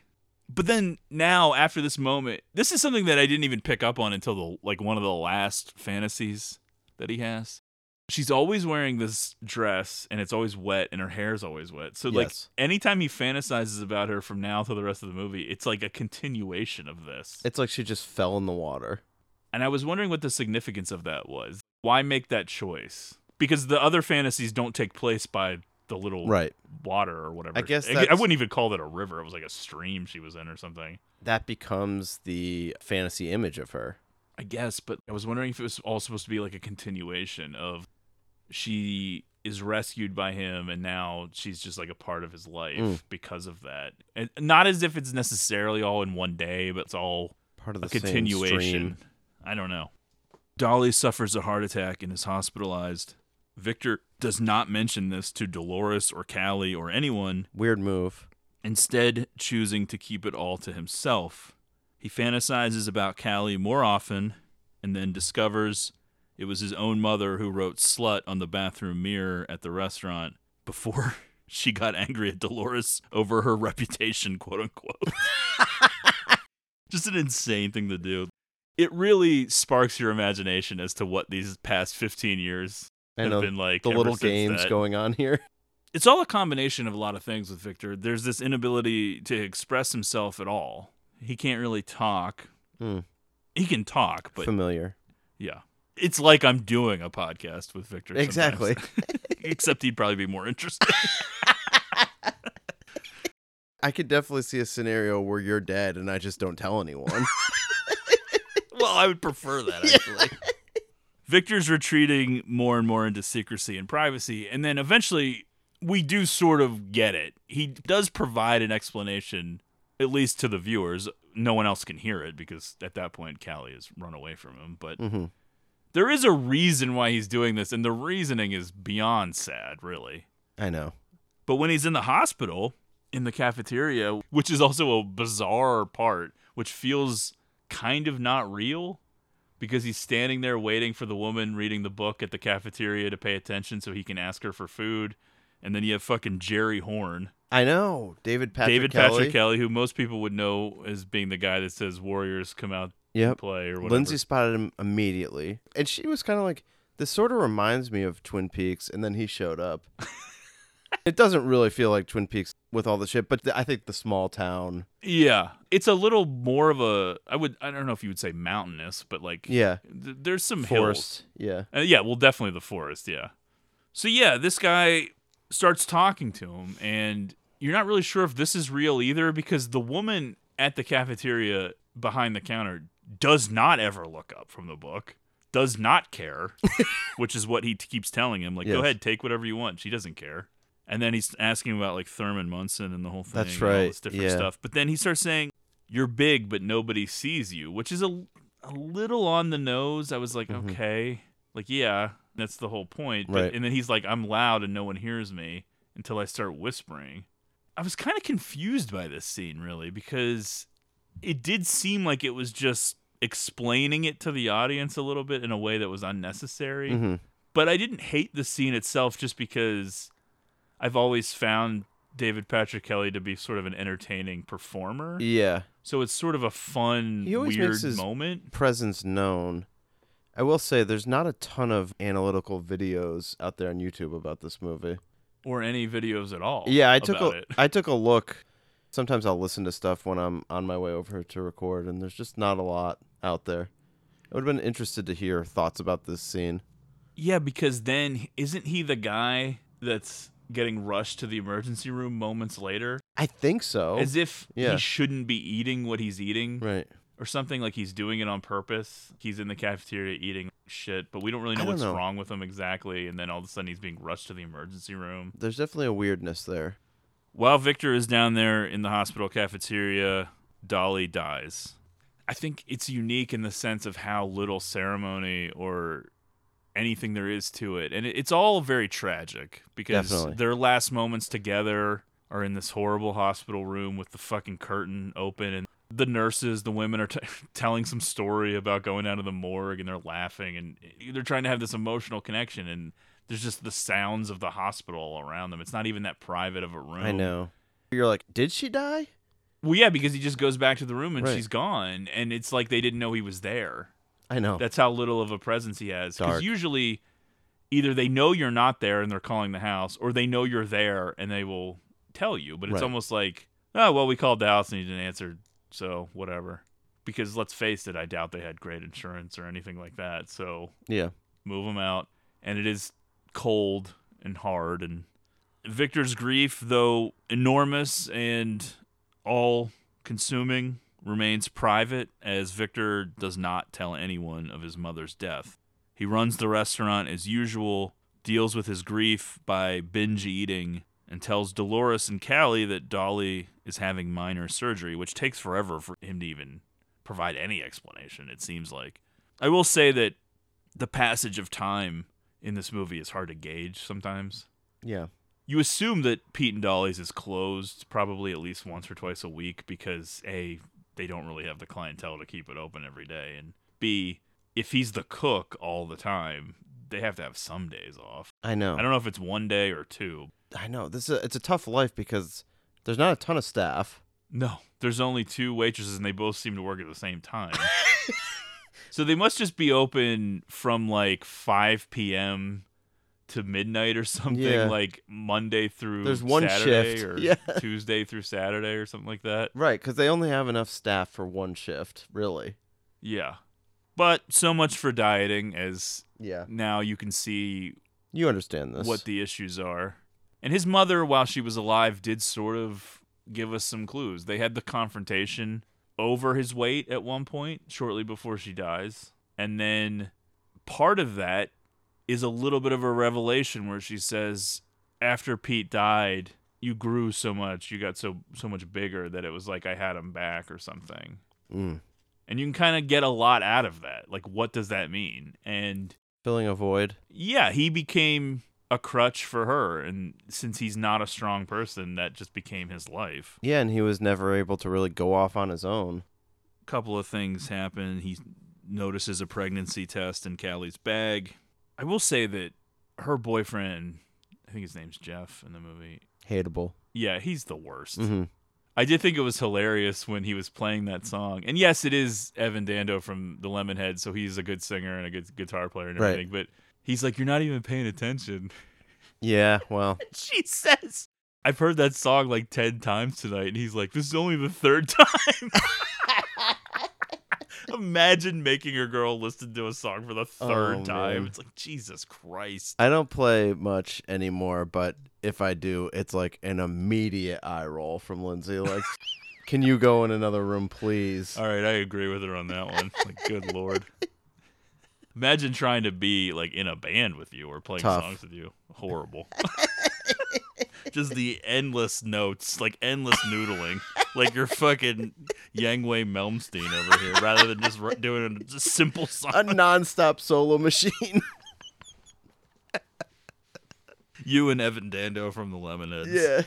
Speaker 8: But then now after this moment, this is something that I didn't even pick up on until the like one of the last fantasies that he has. She's always wearing this dress and it's always wet and her hair's always wet. So like
Speaker 9: Yes.
Speaker 8: anytime he fantasizes about her from now till the rest of the movie, it's like a continuation of this.
Speaker 9: It's like she just fell in the water.
Speaker 8: And I was wondering what the significance of that was. Why make that choice? Because the other fantasies don't take place by the little
Speaker 9: Right.
Speaker 8: water or whatever.
Speaker 9: I guess
Speaker 8: I, I wouldn't even call it a river. It was like a stream she was in or something.
Speaker 9: That becomes the fantasy image of her.
Speaker 8: I guess, but I was wondering if it was all supposed to be like a continuation of she is rescued by him and now she's just like a part of his life
Speaker 9: Mm.
Speaker 8: because of that. And not as if it's necessarily all in one day, but it's all
Speaker 9: Part of the
Speaker 8: continuation.
Speaker 9: Stream.
Speaker 8: I don't know. Dolly suffers a heart attack and is hospitalized. Victor does not mention this to Dolores or Callie or anyone,
Speaker 9: Weird move.
Speaker 8: instead choosing to keep it all to himself. He fantasizes about Callie more often and then discovers it was his own mother who wrote slut on the bathroom mirror at the restaurant before she got angry at Dolores over her reputation, quote unquote. Just an insane thing to do. It really sparks your imagination as to what these past 15 years have
Speaker 9: know
Speaker 8: been like.
Speaker 9: the little games
Speaker 8: that
Speaker 9: going on here.
Speaker 8: it's all a combination of a lot of things with Victor. There's this inability to express himself at all. He can't really talk.
Speaker 9: Hmm.
Speaker 8: He can talk, but
Speaker 9: Familiar.
Speaker 8: yeah. It's like I'm doing a podcast with Victor.
Speaker 9: Exactly.
Speaker 8: Except he'd probably be more interested.
Speaker 9: I could definitely see a scenario where you're dead and I just don't tell anyone.
Speaker 8: Well, I would prefer that actually. Victor's retreating more and more into secrecy and privacy, and then eventually we do sort of get it. He does provide an explanation, at least to the viewers. No one else can hear it because at that point Callie has run away from him. But
Speaker 9: Mhm.
Speaker 8: there is a reason why he's doing this, and the reasoning is beyond sad, really.
Speaker 9: I know.
Speaker 8: But when he's in the hospital, in the cafeteria, which is also a bizarre part, which feels kind of not real because he's standing there waiting for the woman reading the book at the cafeteria to pay attention so he can ask her for food. And then you have fucking Jerry Horne.
Speaker 9: I know. David Patrick
Speaker 8: David
Speaker 9: Kelly.
Speaker 8: Patrick Kelly, who most people would know as being the guy that says Warriors come out to
Speaker 9: Yep.
Speaker 8: play or whatever.
Speaker 9: Lindsay spotted him immediately. And she was kind of like, this sort of reminds me of Twin Peaks. And then he showed up. it doesn't really feel like Twin Peaks with all the shit, but I think the small town.
Speaker 8: Yeah, it's a little more of a. I would. I don't know if you would say mountainous, but like.
Speaker 9: Yeah.
Speaker 8: th- there's some
Speaker 9: Forest,
Speaker 8: hills.
Speaker 9: yeah.
Speaker 8: Uh, yeah. Well, definitely the forest. Yeah. So yeah, this guy starts talking to him, and you're not really sure if this is real either because the woman at the cafeteria behind the counter does not ever look up from the book. Does not care, which is what he t- keeps telling him. Like, go ahead, take whatever you want. She doesn't care. And then he's asking about like Thurman Munson and the whole thing.
Speaker 9: That's
Speaker 8: and all
Speaker 9: right,
Speaker 8: this different
Speaker 9: yeah.
Speaker 8: stuff. But then he starts saying, "You're big, but nobody sees you," which is a a little on the nose. I was like,
Speaker 9: Mhm.
Speaker 8: okay, like yeah, that's the whole point. But,
Speaker 9: Right.
Speaker 8: And then he's like, "I'm loud and no one hears me until I start whispering." I was kind of confused by this scene, really, because it did seem like it was just explaining it to the audience a little bit in a way that was unnecessary.
Speaker 9: Mhm.
Speaker 8: But I didn't hate the scene itself just because I've always found David Patrick Kelly to be sort of an entertaining performer.
Speaker 9: Yeah.
Speaker 8: So it's sort of a fun,
Speaker 9: He always
Speaker 8: weird
Speaker 9: makes his
Speaker 8: moment.
Speaker 9: presence known. I will say there's not a ton of analytical videos out there on YouTube about this movie.
Speaker 8: Or any videos at all.
Speaker 9: Yeah, I took a. I took a look. Sometimes I'll listen to stuff when I'm on my way over to record, and there's just not a lot out there. I would have been interested to hear thoughts about this scene.
Speaker 8: Yeah, because then isn't he the guy that's getting rushed to the emergency room moments later?
Speaker 9: I think so.
Speaker 8: As if
Speaker 9: yeah.
Speaker 8: he shouldn't be eating what he's eating.
Speaker 9: Right.
Speaker 8: Or something like he's doing it on purpose. He's in the cafeteria eating shit, but we don't really know
Speaker 9: don't
Speaker 8: what's
Speaker 9: know.
Speaker 8: wrong with him exactly. And then all of a sudden he's being rushed to the emergency room.
Speaker 9: There's definitely a weirdness there.
Speaker 8: While Victor is down there in the hospital cafeteria, Dolly dies. I think it's unique in the sense of how little ceremony or anything there is to it. And it- it's all very tragic because
Speaker 9: Definitely.
Speaker 8: their last moments together are in this horrible hospital room with the fucking curtain open and the nurses, the women are t- telling some story about going down to the morgue and they're laughing and they're trying to have this emotional connection and there's just the sounds of the hospital all around them. It's not even that private of a room.
Speaker 9: I know. You're like, did she die?
Speaker 8: Well, yeah, because he just goes back to the room and
Speaker 9: Right.
Speaker 8: she's gone, and it's like they didn't know he was there.
Speaker 9: I know.
Speaker 8: That's how little of a presence he has. Because usually, either they know you're not there and they're calling the house, or they know you're there and they will tell you. But it's
Speaker 9: Right.
Speaker 8: almost like, oh, well, we called the house and he didn't answer, so whatever. Because let's face it, I doubt they had great insurance or anything like that. So
Speaker 9: Yeah.
Speaker 8: move them out. And it is cold and hard. And Victor's grief, though enormous and all consuming, remains private as Victor does not tell anyone of his mother's death. He runs the restaurant as usual, deals with his grief by binge eating, and tells Dolores and Callie that Dolly is having minor surgery, which takes forever for him to even provide any explanation, it seems like. I will say that the passage of time in this movie is hard to gauge sometimes.
Speaker 9: Yeah.
Speaker 8: You assume that Pete and Dolly's is closed probably at least once or twice a week because A, they don't really have the clientele to keep it open every day, and B, if he's the cook all the time, they have to have some days off.
Speaker 9: I know.
Speaker 8: I don't know if it's one day or two.
Speaker 9: I know. This is a, it's a tough life because there's not a ton of staff.
Speaker 8: No, there's only two waitresses and they both seem to work at the same time. so they must just be open from like 5 p.m. to midnight or something,
Speaker 9: Yeah.
Speaker 8: like Monday through
Speaker 9: There's one
Speaker 8: Saturday
Speaker 9: shift.
Speaker 8: or
Speaker 9: Yeah.
Speaker 8: Tuesday through Saturday or something like that.
Speaker 9: Right, because they only have enough staff for one shift, really.
Speaker 8: Yeah. But so much for dieting, as
Speaker 9: Yeah.
Speaker 8: now you can see
Speaker 9: You understand this.
Speaker 8: what the issues are. And his mother, while she was alive, did sort of give us some clues. They had the confrontation over his weight at one point, shortly before she dies. And then part of that is a little bit of a revelation where she says, after Pete died, you grew so much, you got so so much bigger that it was like I had him back or something.
Speaker 9: Mm.
Speaker 8: And you can kind of get a lot out of that. Like what does that mean? And
Speaker 9: filling a void.
Speaker 8: yeah, he became a crutch for her, and since he's not a strong person, that just became his life.
Speaker 9: Yeah, and he was never able to really go off on his own.
Speaker 8: A couple of things happen. He notices a pregnancy test in Callie's bag. I will say that her boyfriend, I think his name's Jeff in the movie.
Speaker 9: Hateable.
Speaker 8: Yeah, he's the worst.
Speaker 9: hmm
Speaker 8: I did think it was hilarious when he was playing that song. And yes, it is Evan Dando from the Lemonhead, so he's a good singer and a good guitar player and
Speaker 9: Right.
Speaker 8: everything. But he's like, You're not even paying attention.
Speaker 9: Yeah, well,
Speaker 8: she says, I've heard that song like 10 times tonight. And he's like, This is only the third time. Imagine making your girl listen to a song for the third
Speaker 9: Oh,
Speaker 8: time.
Speaker 9: man.
Speaker 8: It's like, Jesus Christ.
Speaker 9: I don't play much anymore, but if I do, it's like an immediate eye roll from Lindsay. Like, can you go in another room, please?
Speaker 8: All right, I agree with her on that one. Like, good lord. Imagine trying to be like in a band with you or playing
Speaker 9: Tough.
Speaker 8: songs with you. Horrible. Just the endless notes, like endless noodling, like you're fucking Yngwie Malmsteen over here, rather than just r- doing a just simple song.
Speaker 9: A nonstop solo machine.
Speaker 8: you and Evan Dando from the Lemonheads.
Speaker 9: yeah.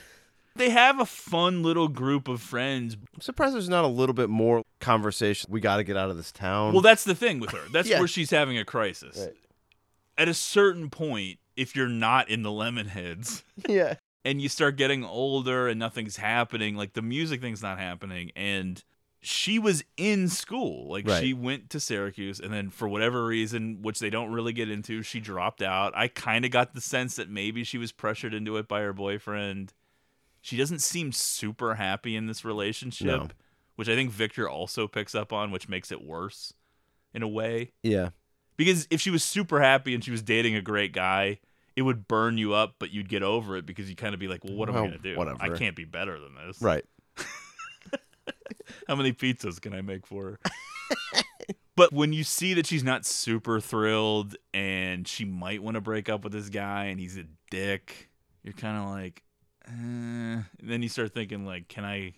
Speaker 8: they have a fun little group of friends.
Speaker 9: I'm surprised there's not a little bit more conversation. We got to get out of this town.
Speaker 8: Well, that's the thing with her. That's
Speaker 9: Yeah.
Speaker 8: where she's having a crisis.
Speaker 9: Right.
Speaker 8: At a certain point, if you're not in the Lemonheads.
Speaker 9: yeah.
Speaker 8: And you start getting older and nothing's happening like the music thing's not happening and she was in school like
Speaker 9: Right.
Speaker 8: she went to syracuse and then for whatever reason which they don't really get into she dropped out i kind of got the sense that maybe she was pressured into it by her boyfriend she doesn't seem super happy in this relationship
Speaker 9: No.
Speaker 8: which i think victor also picks up on which makes it worse in a way
Speaker 9: Yeah.
Speaker 8: because if she was super happy and she was dating a great guy, it would burn you up, but you'd get over it because you kind of be like, well, what am I going to do?
Speaker 9: whatever.
Speaker 8: I can't be better than this.
Speaker 9: Right.
Speaker 8: How many pizzas can I make for her? but when you see that she's not super thrilled and she might want to break up with this guy and he's a dick, you're kind of like, eh. Then you start thinking, like, can I?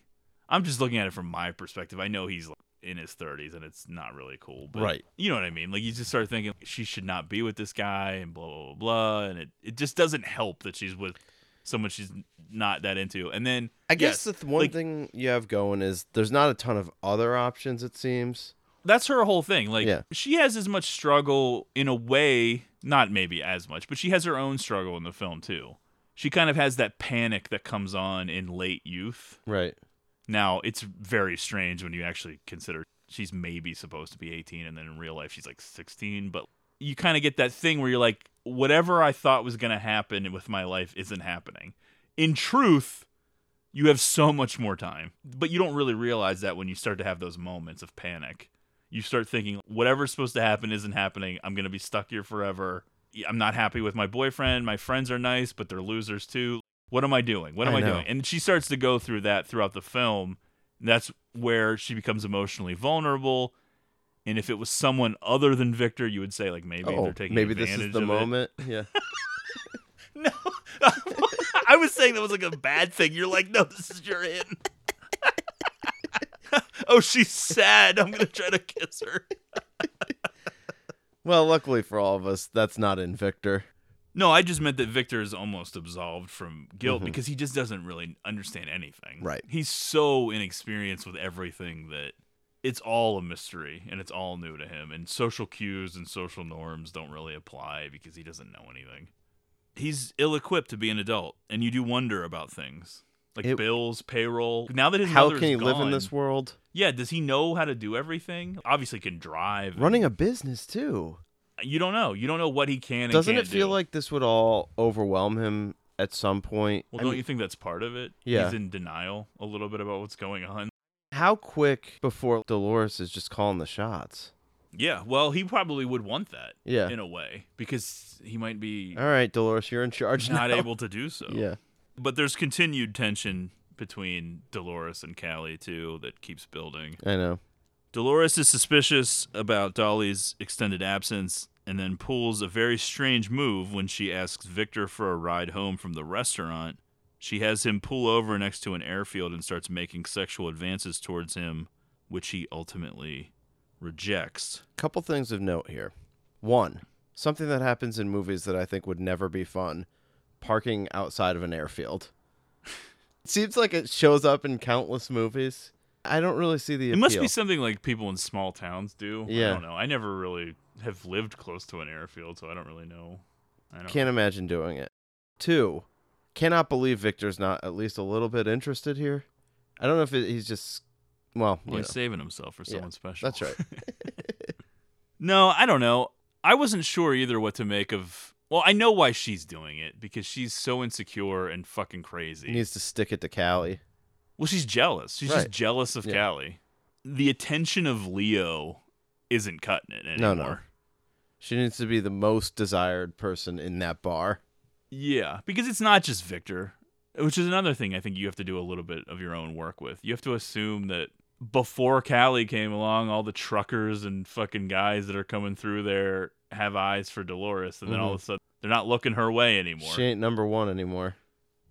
Speaker 8: I'm just looking at it from my perspective. I know he's like, in his 30s and it's not really cool. But
Speaker 9: Right.
Speaker 8: You know what I mean? Like, you just start thinking she should not be with this guy and blah, blah, blah, blah. And it, it just doesn't help that she's with someone she's not that into. And then,
Speaker 9: I guess
Speaker 8: yes,
Speaker 9: the th- one
Speaker 8: like,
Speaker 9: thing you have going is there's not a ton of other options, it seems.
Speaker 8: that's her whole thing. Like
Speaker 9: Yeah.
Speaker 8: she has as much struggle in a way, not maybe as much, but she has her own struggle in the film too. She kind of has that panic that comes on in late youth.
Speaker 9: Right.
Speaker 8: Now, it's very strange when you actually consider she's maybe supposed to be 18 and then in real life she's like 16, but you kind of get that thing where you're like whatever I thought was going to happen with my life isn't happening. In truth, you have so much more time, but you don't really realize that when you start to have those moments of panic. You start thinking whatever's supposed to happen isn't happening. I'm going to be stuck here forever. I'm not happy with my boyfriend. My friends are nice, but they're losers too. What am I doing? What am
Speaker 9: I
Speaker 8: I, doing? And she starts to go through that throughout the film. That's where she becomes emotionally vulnerable. And if it was someone other than Victor, you would say like maybe
Speaker 9: oh,
Speaker 8: they're taking
Speaker 9: maybe this is the
Speaker 8: of it.
Speaker 9: moment. Yeah.
Speaker 8: No, I was saying that was like a bad thing. You're like, no, this is your in. oh, she's sad. I'm gonna try to kiss her.
Speaker 9: Well, luckily for all of us, that's not in Victor.
Speaker 8: No, I just meant that Victor is almost absolved from guilt
Speaker 9: Mhm.
Speaker 8: because he just doesn't really understand anything.
Speaker 9: Right.
Speaker 8: He's so inexperienced with everything that it's all a mystery and it's all new to him. And social cues and social norms don't really apply because he doesn't know anything. He's ill equipped to be an adult, and you do wonder about things like
Speaker 9: It-
Speaker 8: bills, payroll. Now that his
Speaker 9: How can he live in this world?
Speaker 8: Yeah, does he know how to do everything? Obviously, can drive. and-
Speaker 9: Running a business too.
Speaker 8: You don't know. You don't know what he can. And
Speaker 9: Doesn't it feel
Speaker 8: do.
Speaker 9: like this would all overwhelm him at some point?
Speaker 8: Well,
Speaker 9: I
Speaker 8: don't
Speaker 9: mean,
Speaker 8: you think that's part of it?
Speaker 9: Yeah.
Speaker 8: He's in denial a little bit about what's going on.
Speaker 9: how quick before Dolores is just calling the shots?
Speaker 8: Yeah, well, he probably would want that.
Speaker 9: Yeah.
Speaker 8: in a way, because he might be
Speaker 9: All right, Dolores, you're in charge
Speaker 8: not
Speaker 9: now.
Speaker 8: able to do so.
Speaker 9: Yeah.
Speaker 8: But there's continued tension between Dolores and Callie too that keeps building.
Speaker 9: I know.
Speaker 8: Dolores is suspicious about Dolly's extended absence and then pulls a very strange move when she asks Victor for a ride home from the restaurant. She has him pull over next to an airfield and starts making sexual advances towards him, which he ultimately rejects.
Speaker 9: Couple things of note here. One, something that happens in movies that I think would never be fun parking outside of an airfield. it seems like it shows up in countless movies. I don't really see the
Speaker 8: It
Speaker 9: appeal.
Speaker 8: must be something like people in small towns do.
Speaker 9: Yeah.
Speaker 8: I don't know. I never really have lived close to an airfield, so I don't really know. I don't
Speaker 9: Can't imagine doing it. Two, cannot believe Victor's not at least a little bit interested here. I don't know if it, he's just, well,
Speaker 8: he's
Speaker 9: know.
Speaker 8: saving himself for
Speaker 9: Yeah,
Speaker 8: someone special.
Speaker 9: That's right.
Speaker 8: No, I don't know. I wasn't sure either what to make of. Well, I know why she's doing it because she's so insecure and fucking crazy.
Speaker 9: he needs to stick it to Callie.
Speaker 8: well, she's jealous. She's
Speaker 9: Right.
Speaker 8: just jealous of
Speaker 9: Yeah.
Speaker 8: Callie. The attention of Leo isn't cutting it
Speaker 9: No,
Speaker 8: anymore.
Speaker 9: no. She needs to be the most desired person in that bar.
Speaker 8: Yeah, because it's not just Victor, which is another thing I think you have to do a little bit of your own work with. You have to assume that before Callie came along, all the truckers and fucking guys that are coming through there have eyes for Dolores, and then all of a mm-hmm. sudden they're not looking her way anymore.
Speaker 9: She ain't number one anymore.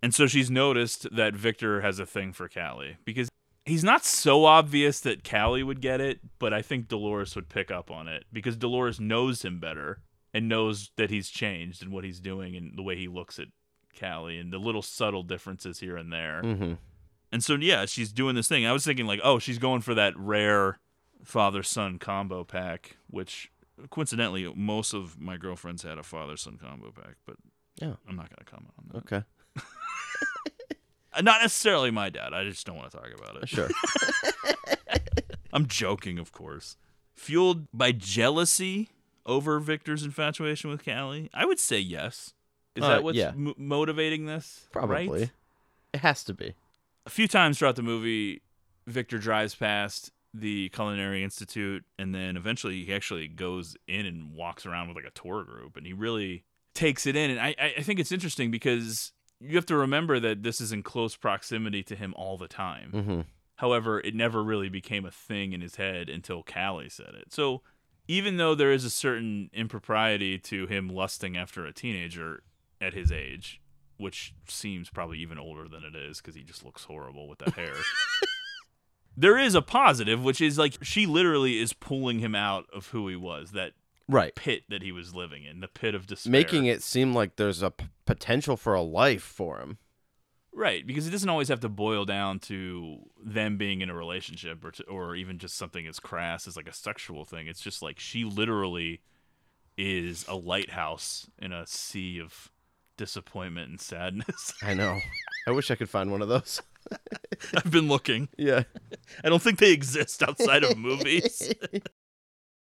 Speaker 8: And so she's noticed that Victor has a thing for Callie because he's not so obvious that Callie would get it, but I think Dolores would pick up on it because Dolores knows him better and knows that he's changed and what he's doing and the way he looks at Callie and the little subtle differences here and there.
Speaker 9: Mm-hmm.
Speaker 8: And so yeah, she's doing this thing. I was thinking like, oh, she's going for that rare father son combo pack, which coincidentally most of my girlfriends had a father son combo pack, but
Speaker 9: Yeah.
Speaker 8: I'm not gonna comment on that.
Speaker 9: Okay.
Speaker 8: Not necessarily my dad. I just don't want to talk about it.
Speaker 9: Sure.
Speaker 8: I'm joking, of course. Fueled by jealousy over Victor's infatuation with Callie, I would say yes. Is
Speaker 9: Uh,
Speaker 8: that what's
Speaker 9: yeah.
Speaker 8: m- motivating this?
Speaker 9: Probably.
Speaker 8: Right?
Speaker 9: It has to be.
Speaker 8: A few times throughout the movie, Victor drives past the Culinary Institute, and then eventually he actually goes in and walks around with like a tour group, and he really takes it in. And I, I I think it's interesting because you have to remember that this is in close proximity to him all the time.
Speaker 9: Mm-hmm.
Speaker 8: However, it never really became a thing in his head until Callie said it. So even though there is a certain impropriety to him lusting after a teenager at his age, which seems probably even older than it is because he just looks horrible with that hair. there is a positive, which is like she literally is pulling him out of who he was, that
Speaker 9: Right.
Speaker 8: pit that he was living in, the pit of despair.
Speaker 9: Making it seem like there's a p- potential for a life for him.
Speaker 8: Right, because it doesn't always have to boil down to them being in a relationship or to, or even just something as crass as like a sexual thing. It's just like she literally is a lighthouse in a sea of disappointment and sadness.
Speaker 9: I know. I wish I could find one of those.
Speaker 8: I've been looking.
Speaker 9: Yeah.
Speaker 8: I don't think they exist outside of movies.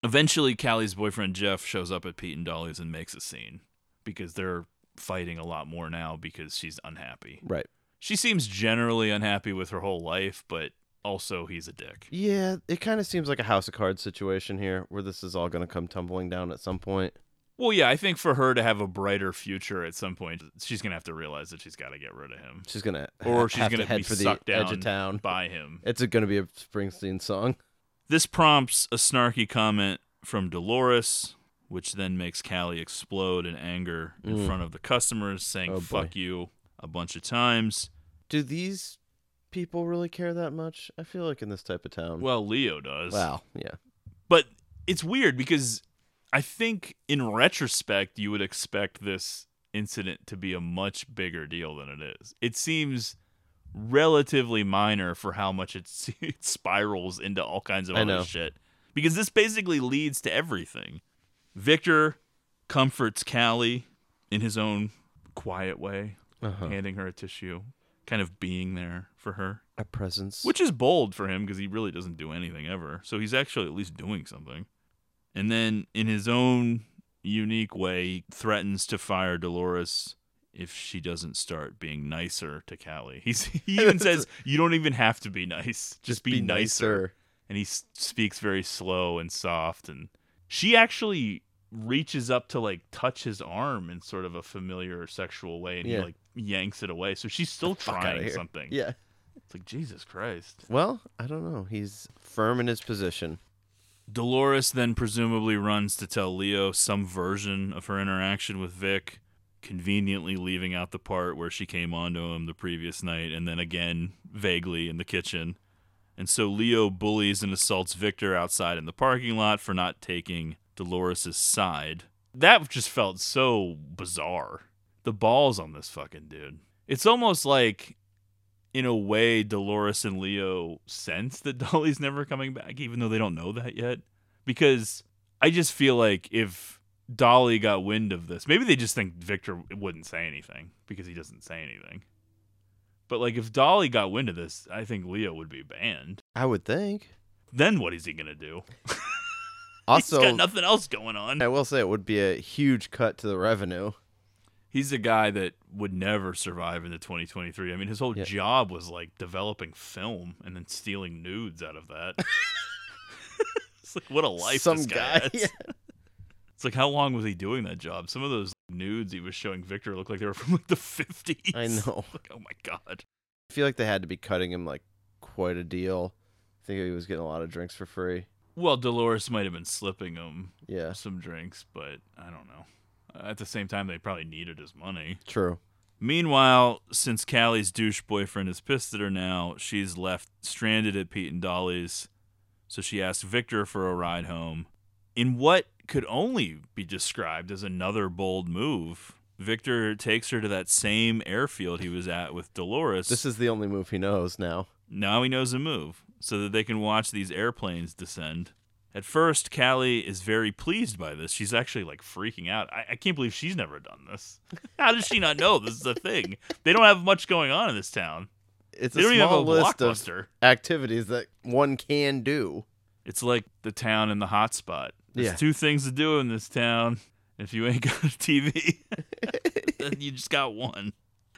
Speaker 8: Eventually, Callie's boyfriend Jeff shows up at Pete and Dolly's and makes a scene because they're fighting a lot more now because she's unhappy.
Speaker 9: Right.
Speaker 8: She seems generally unhappy with her whole life, but also he's a dick.
Speaker 9: Yeah, it kind of seems like a house of cards situation here where this is all going to come tumbling down at some point.
Speaker 8: Well, yeah, I think for her to have a brighter future at some point, she's gonna have to realize that she's got to get rid of him,
Speaker 9: She's going to
Speaker 8: or she's gonna
Speaker 9: head
Speaker 8: be
Speaker 9: for the
Speaker 8: sucked
Speaker 9: edge of town.
Speaker 8: by him.
Speaker 9: It's going to be a Springsteen song.
Speaker 8: This prompts a snarky comment from Dolores, which then makes Callie explode in anger in
Speaker 9: Mm.
Speaker 8: front of the customers, saying
Speaker 9: Oh.
Speaker 8: "fuck you" a bunch of times.
Speaker 9: Do these people really care that much? I feel like in this type of town.
Speaker 8: Well, Leo does.
Speaker 9: wow, yeah.
Speaker 8: But it's weird because I think in retrospect you would expect this incident to be a much bigger deal than it is. It seems relatively minor for how much it, it spirals into all kinds of
Speaker 9: I
Speaker 8: other
Speaker 9: know.
Speaker 8: shit. Because this basically leads to everything. Victor comforts Callie in his own quiet way,
Speaker 9: Uh-huh.
Speaker 8: handing her a tissue, kind of being there for her.
Speaker 9: A presence.
Speaker 8: Which is bold for him because he really doesn't do anything ever. So he's actually at least doing something. And then in his own unique way, he threatens to fire Dolores if she doesn't start being nicer to Callie. He's, he even says, You don't even have to be nice. Just, be,
Speaker 9: be
Speaker 8: nicer.
Speaker 9: nicer.
Speaker 8: And he s- speaks very slow and soft. And She actually reaches up to like touch his arm in sort of a familiar sexual way and
Speaker 9: Yeah.
Speaker 8: he like yanks it away. So she's still trying something.
Speaker 9: Yeah.
Speaker 8: It's like Jesus Christ.
Speaker 9: Well, I don't know. He's firm in his position.
Speaker 8: Dolores then presumably runs to tell Leo some version of her interaction with Vic, conveniently leaving out the part where she came onto him the previous night and then again vaguely in the kitchen. And so Leo bullies and assaults Victor outside in the parking lot for not taking Dolores' side. That just felt so bizarre. The balls on this fucking dude. It's almost like in a way, Dolores and Leo sense that Dolly's never coming back, even though they don't know that yet. Because I just feel like if Dolly got wind of this, maybe they just think Victor wouldn't say anything because he doesn't say anything. But like if Dolly got wind of this, I think Leo would be banned.
Speaker 9: I would think.
Speaker 8: Then what is he gonna do?
Speaker 9: Also,
Speaker 8: He's got nothing else going on.
Speaker 9: I will say it would be a huge cut to the revenue.
Speaker 8: He's a guy that would never survive into 2023. I mean, his whole
Speaker 9: Yeah.
Speaker 8: job was like developing film and then stealing nudes out of that. it's like what a life
Speaker 9: Some
Speaker 8: this guy,
Speaker 9: guy, yeah.
Speaker 8: It's like how long was he doing that job? Some of those nudes he was showing Victor looked like they were from like the 50s.
Speaker 9: I know.
Speaker 8: Like, oh my god.
Speaker 9: I feel like they had to be cutting him like quite a deal. I think he was getting a lot of drinks for free.
Speaker 8: Well, Dolores might have been slipping him
Speaker 9: Yeah.
Speaker 8: some drinks, but I don't know. At the same time, they probably needed his money.
Speaker 9: True.
Speaker 8: Meanwhile, since Callie's douche boyfriend is pissed at her now, she's left stranded at Pete and Dolly's. So she asks Victor for a ride home. In what could only be described as another bold move, Victor takes her to that same airfield he was at with Dolores.
Speaker 9: This is the only move he knows now.
Speaker 8: Now he knows a move so that they can watch these airplanes descend. At first, Callie is very pleased by this. She's actually like freaking out. I, I can't believe she's never done this. How does she not know this is a thing? They don't have much going on in this town.
Speaker 9: It's
Speaker 8: They
Speaker 9: a
Speaker 8: don't even have
Speaker 9: small
Speaker 8: a
Speaker 9: list of activities that one can do.
Speaker 8: It's like the town in the hot spot. There's
Speaker 9: Yeah.
Speaker 8: two things to do in this town. If you ain't got a TV, then you just got one.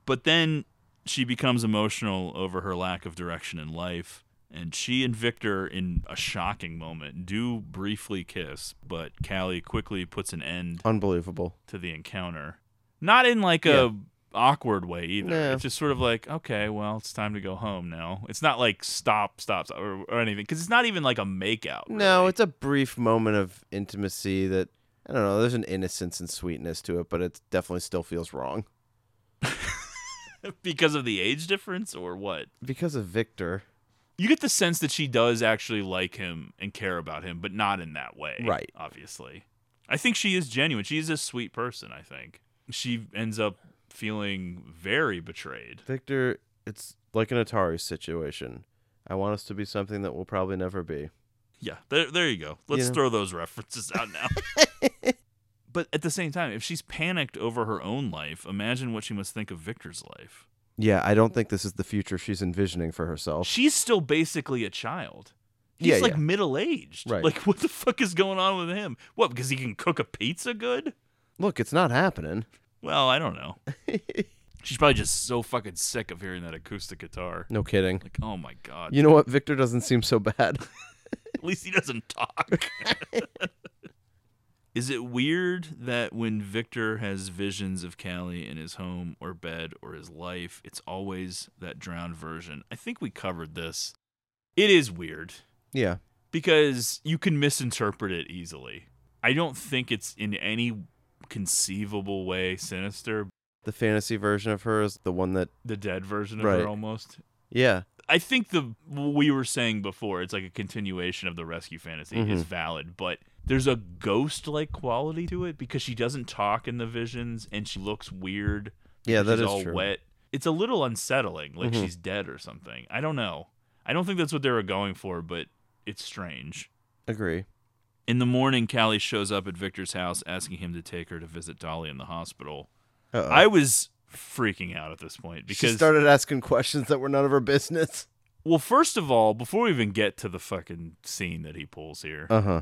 Speaker 8: But then she becomes emotional over her lack of direction in life. And she and Victor, in a shocking moment, do briefly kiss, but Callie quickly puts an end
Speaker 9: Unbelievable.
Speaker 8: to the encounter. Not in like
Speaker 9: Yeah.
Speaker 8: a awkward way either.
Speaker 9: No.
Speaker 8: It's just sort of like, okay, well, it's time to go home now. It's not like stop, stop, stop or, or anything because it's not even like a makeout.
Speaker 9: No, it's a brief moment of intimacy that I don't know. There's an innocence and sweetness to it, but it definitely still feels wrong
Speaker 8: because of the age difference or what?
Speaker 9: because of Victor.
Speaker 8: You get the sense that she does actually like him and care about him, but not in that way.
Speaker 9: Right.
Speaker 8: Obviously. I think she is genuine. She is a sweet person, I think. She ends up feeling very betrayed.
Speaker 9: Victor, it's like an Atari situation. I want us to be something that we'll probably never be.
Speaker 8: Yeah, there, there you go. Let's
Speaker 9: know?
Speaker 8: throw those references out now. but at the same time, if she's panicked over her own life, imagine what she must think of Victor's life.
Speaker 9: Yeah, I don't think this is the future she's envisioning for herself.
Speaker 8: She's still basically a child. He's
Speaker 9: Yeah,
Speaker 8: like
Speaker 9: yeah.
Speaker 8: middle aged.
Speaker 9: Right.
Speaker 8: Like, what the fuck is going on with him? What, because he can cook a pizza good?
Speaker 9: Look, it's not happening.
Speaker 8: Well, I don't know. She's probably just so fucking sick of hearing that acoustic guitar.
Speaker 9: No kidding.
Speaker 8: Like, oh my god.
Speaker 9: You know what? Victor doesn't seem so bad.
Speaker 8: At least he doesn't talk. Is it weird that when Victor has visions of Callie in his home or bed or his life, it's always that drowned version? I think we covered this. It is weird
Speaker 9: yeah.
Speaker 8: because you can misinterpret it easily. I don't think it's in any conceivable way sinister.
Speaker 9: The fantasy version of her is the one that
Speaker 8: The dead version of
Speaker 9: Right.
Speaker 8: her almost.
Speaker 9: yeah.
Speaker 8: I think the what we were saying before, it's like a continuation of the rescue fantasy is
Speaker 9: Mhm.
Speaker 8: valid, but there's a ghost like quality to it because she doesn't talk in the visions and she looks weird.
Speaker 9: Yeah, that
Speaker 8: she's
Speaker 9: is
Speaker 8: all
Speaker 9: true.
Speaker 8: wet. It's a little unsettling, like
Speaker 9: Mhm.
Speaker 8: she's dead or something. I don't know. I don't think that's what they were going for, but it's strange.
Speaker 9: Agree.
Speaker 8: In the morning, Callie shows up at Victor's house asking him to take her to visit Dolly in the hospital.
Speaker 9: Uh-oh.
Speaker 8: I was freaking out at this point because she
Speaker 9: started asking questions that were none of her business.
Speaker 8: Well, first of all, before we even get to the fucking scene that he pulls here,
Speaker 9: Uh huh.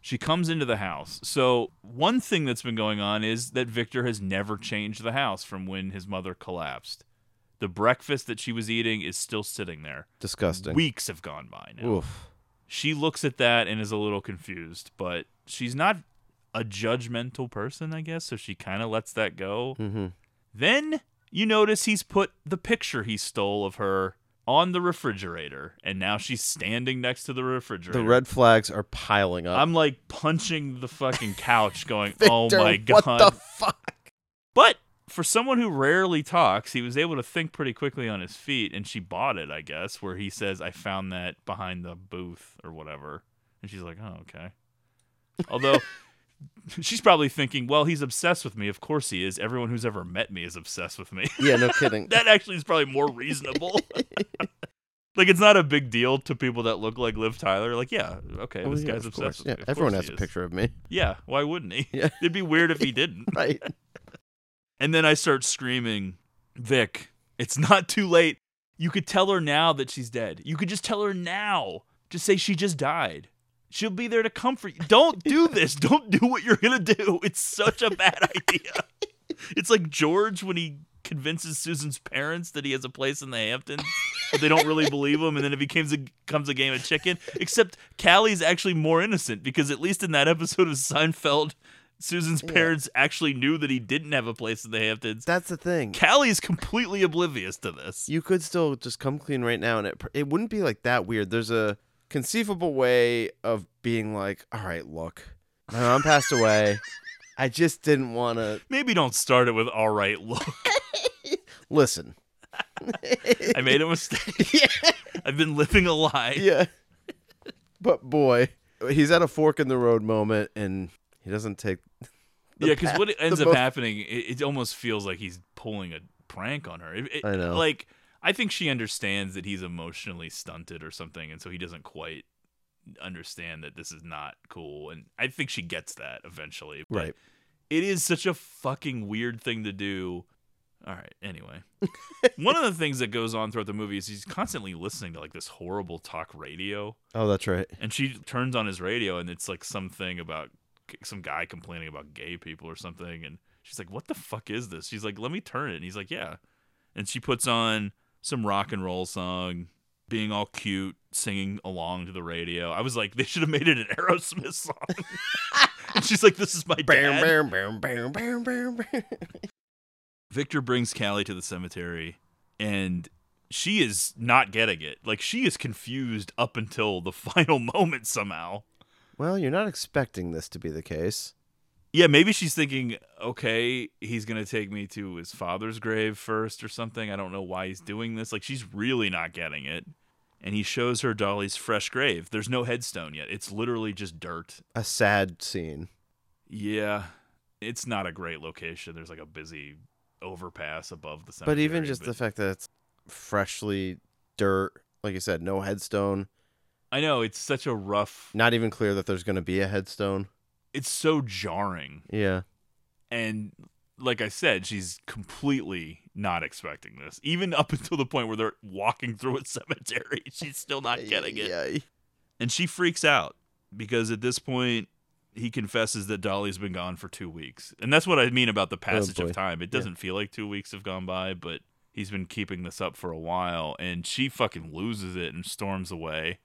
Speaker 8: she comes into the house. So, one thing that's been going on is that Victor has never changed the house from when his mother collapsed. The breakfast that she was eating is still sitting there.
Speaker 9: Disgusting.
Speaker 8: Weeks have gone by now.
Speaker 9: Oof.
Speaker 8: She looks at that and is a little confused, but she's not a judgmental person, I guess, so she kind of lets that go.
Speaker 9: Mm-hmm.
Speaker 8: Then you notice he's put the picture he stole of her on the refrigerator, and now she's standing next to the refrigerator.
Speaker 9: The red flags are piling up.
Speaker 8: I'm like punching the fucking couch, going, "Oh my god!"
Speaker 9: What the fuck?
Speaker 8: But for someone who rarely talks, he was able to think pretty quickly on his feet, and she bought it, I guess, where he says, I found that behind the booth or whatever. And she's like, oh, okay. Although she's probably thinking, well, he's obsessed with me. Of course he is. Everyone who's ever met me is obsessed with me.
Speaker 9: Yeah, no kidding.
Speaker 8: that actually is probably more reasonable. like, it's not a big deal to people that look like Liv Tyler. Like, yeah, okay,
Speaker 9: Oh,
Speaker 8: this
Speaker 9: yeah,
Speaker 8: guy's obsessed
Speaker 9: course.
Speaker 8: with
Speaker 9: Yeah,
Speaker 8: me. Of
Speaker 9: everyone has a
Speaker 8: is.
Speaker 9: picture of me.
Speaker 8: Yeah, why wouldn't he?
Speaker 9: Yeah.
Speaker 8: It'd be weird if he didn't.
Speaker 9: Right.
Speaker 8: And then I start screaming, Vic, it's not too late. You could tell her now that she's dead. You could just tell her now. Just say she just died. She'll be there to comfort you. Don't do this. Don't do what you're going to do. It's such a bad idea. It's like George when he convinces Susan's parents that he has a place in the Hamptons, but they don't really believe him. And then it becomes a, becomes a game of chicken. Except Callie's actually more innocent because at least in that episode of Seinfeld, Susan's parents actually knew that he didn't have a place in the Hamptons.
Speaker 9: That's the thing.
Speaker 8: Callie is completely oblivious to this.
Speaker 9: You could still just come clean right now, and it it wouldn't be like that weird. There's a conceivable way of being like, all right, look, my mom passed away. I just didn't want to
Speaker 8: Maybe don't start it with all right, look.
Speaker 9: listen.
Speaker 8: I made a mistake. I've been living a lie.
Speaker 9: Yeah. But boy, he's at a fork in the road moment, and he doesn't take.
Speaker 8: yeah, because what ends up
Speaker 9: most-
Speaker 8: happening, it, it almost feels like he's pulling a prank on her. It- it-
Speaker 9: I know.
Speaker 8: Like, I think she understands that he's emotionally stunted or something, and so he doesn't quite understand that this is not cool. And I think she gets that eventually. But
Speaker 9: Right.
Speaker 8: It is such a fucking weird thing to do. All right. Anyway, one of the things that goes on throughout the movie is he's constantly listening to like this horrible talk radio.
Speaker 9: Oh, that's right.
Speaker 8: And she turns on his radio, and it's like something about some guy complaining about gay people or something. And she's like, "What the fuck is this?" She's like, "Let me turn it." And he's like, "Yeah." And she puts on some rock and roll song, being all cute, singing along to the radio. I was like, they should have made it an Aerosmith song. and she's like, "This is my dad."
Speaker 9: Bam, bam, bam, bam, bam, bam.
Speaker 8: Victor brings Callie to the cemetery, and she is not getting it. Like she is confused up until the final moment somehow.
Speaker 9: Well, you're not expecting this to be the case.
Speaker 8: Yeah, maybe she's thinking, okay, he's gonna take me to his father's grave first or something. I don't know why he's doing this. Like she's really not getting it. And he shows her Dolly's fresh grave. There's no headstone yet. It's literally just dirt.
Speaker 9: A sad scene.
Speaker 8: Yeah. It's not a great location. There's like a busy overpass above the cemetery.
Speaker 9: But even just the fact that it's freshly dirt, like you said, no headstone.
Speaker 8: I know it's such a rough
Speaker 9: Not even clear that there's going to be a headstone.
Speaker 8: it's so jarring.
Speaker 9: Yeah.
Speaker 8: And like I said, she's completely not expecting this. Even up until the point where they're walking through a cemetery, she's still not getting it.
Speaker 9: Yeah.
Speaker 8: And she freaks out because at this point he confesses that Dolly's been gone for 2 weeks. And that's what I mean about the oh, passage
Speaker 9: boy.
Speaker 8: of time. It doesn't feel like 2 weeks have gone by, but he's been keeping this up for a while and she fucking loses it and storms away.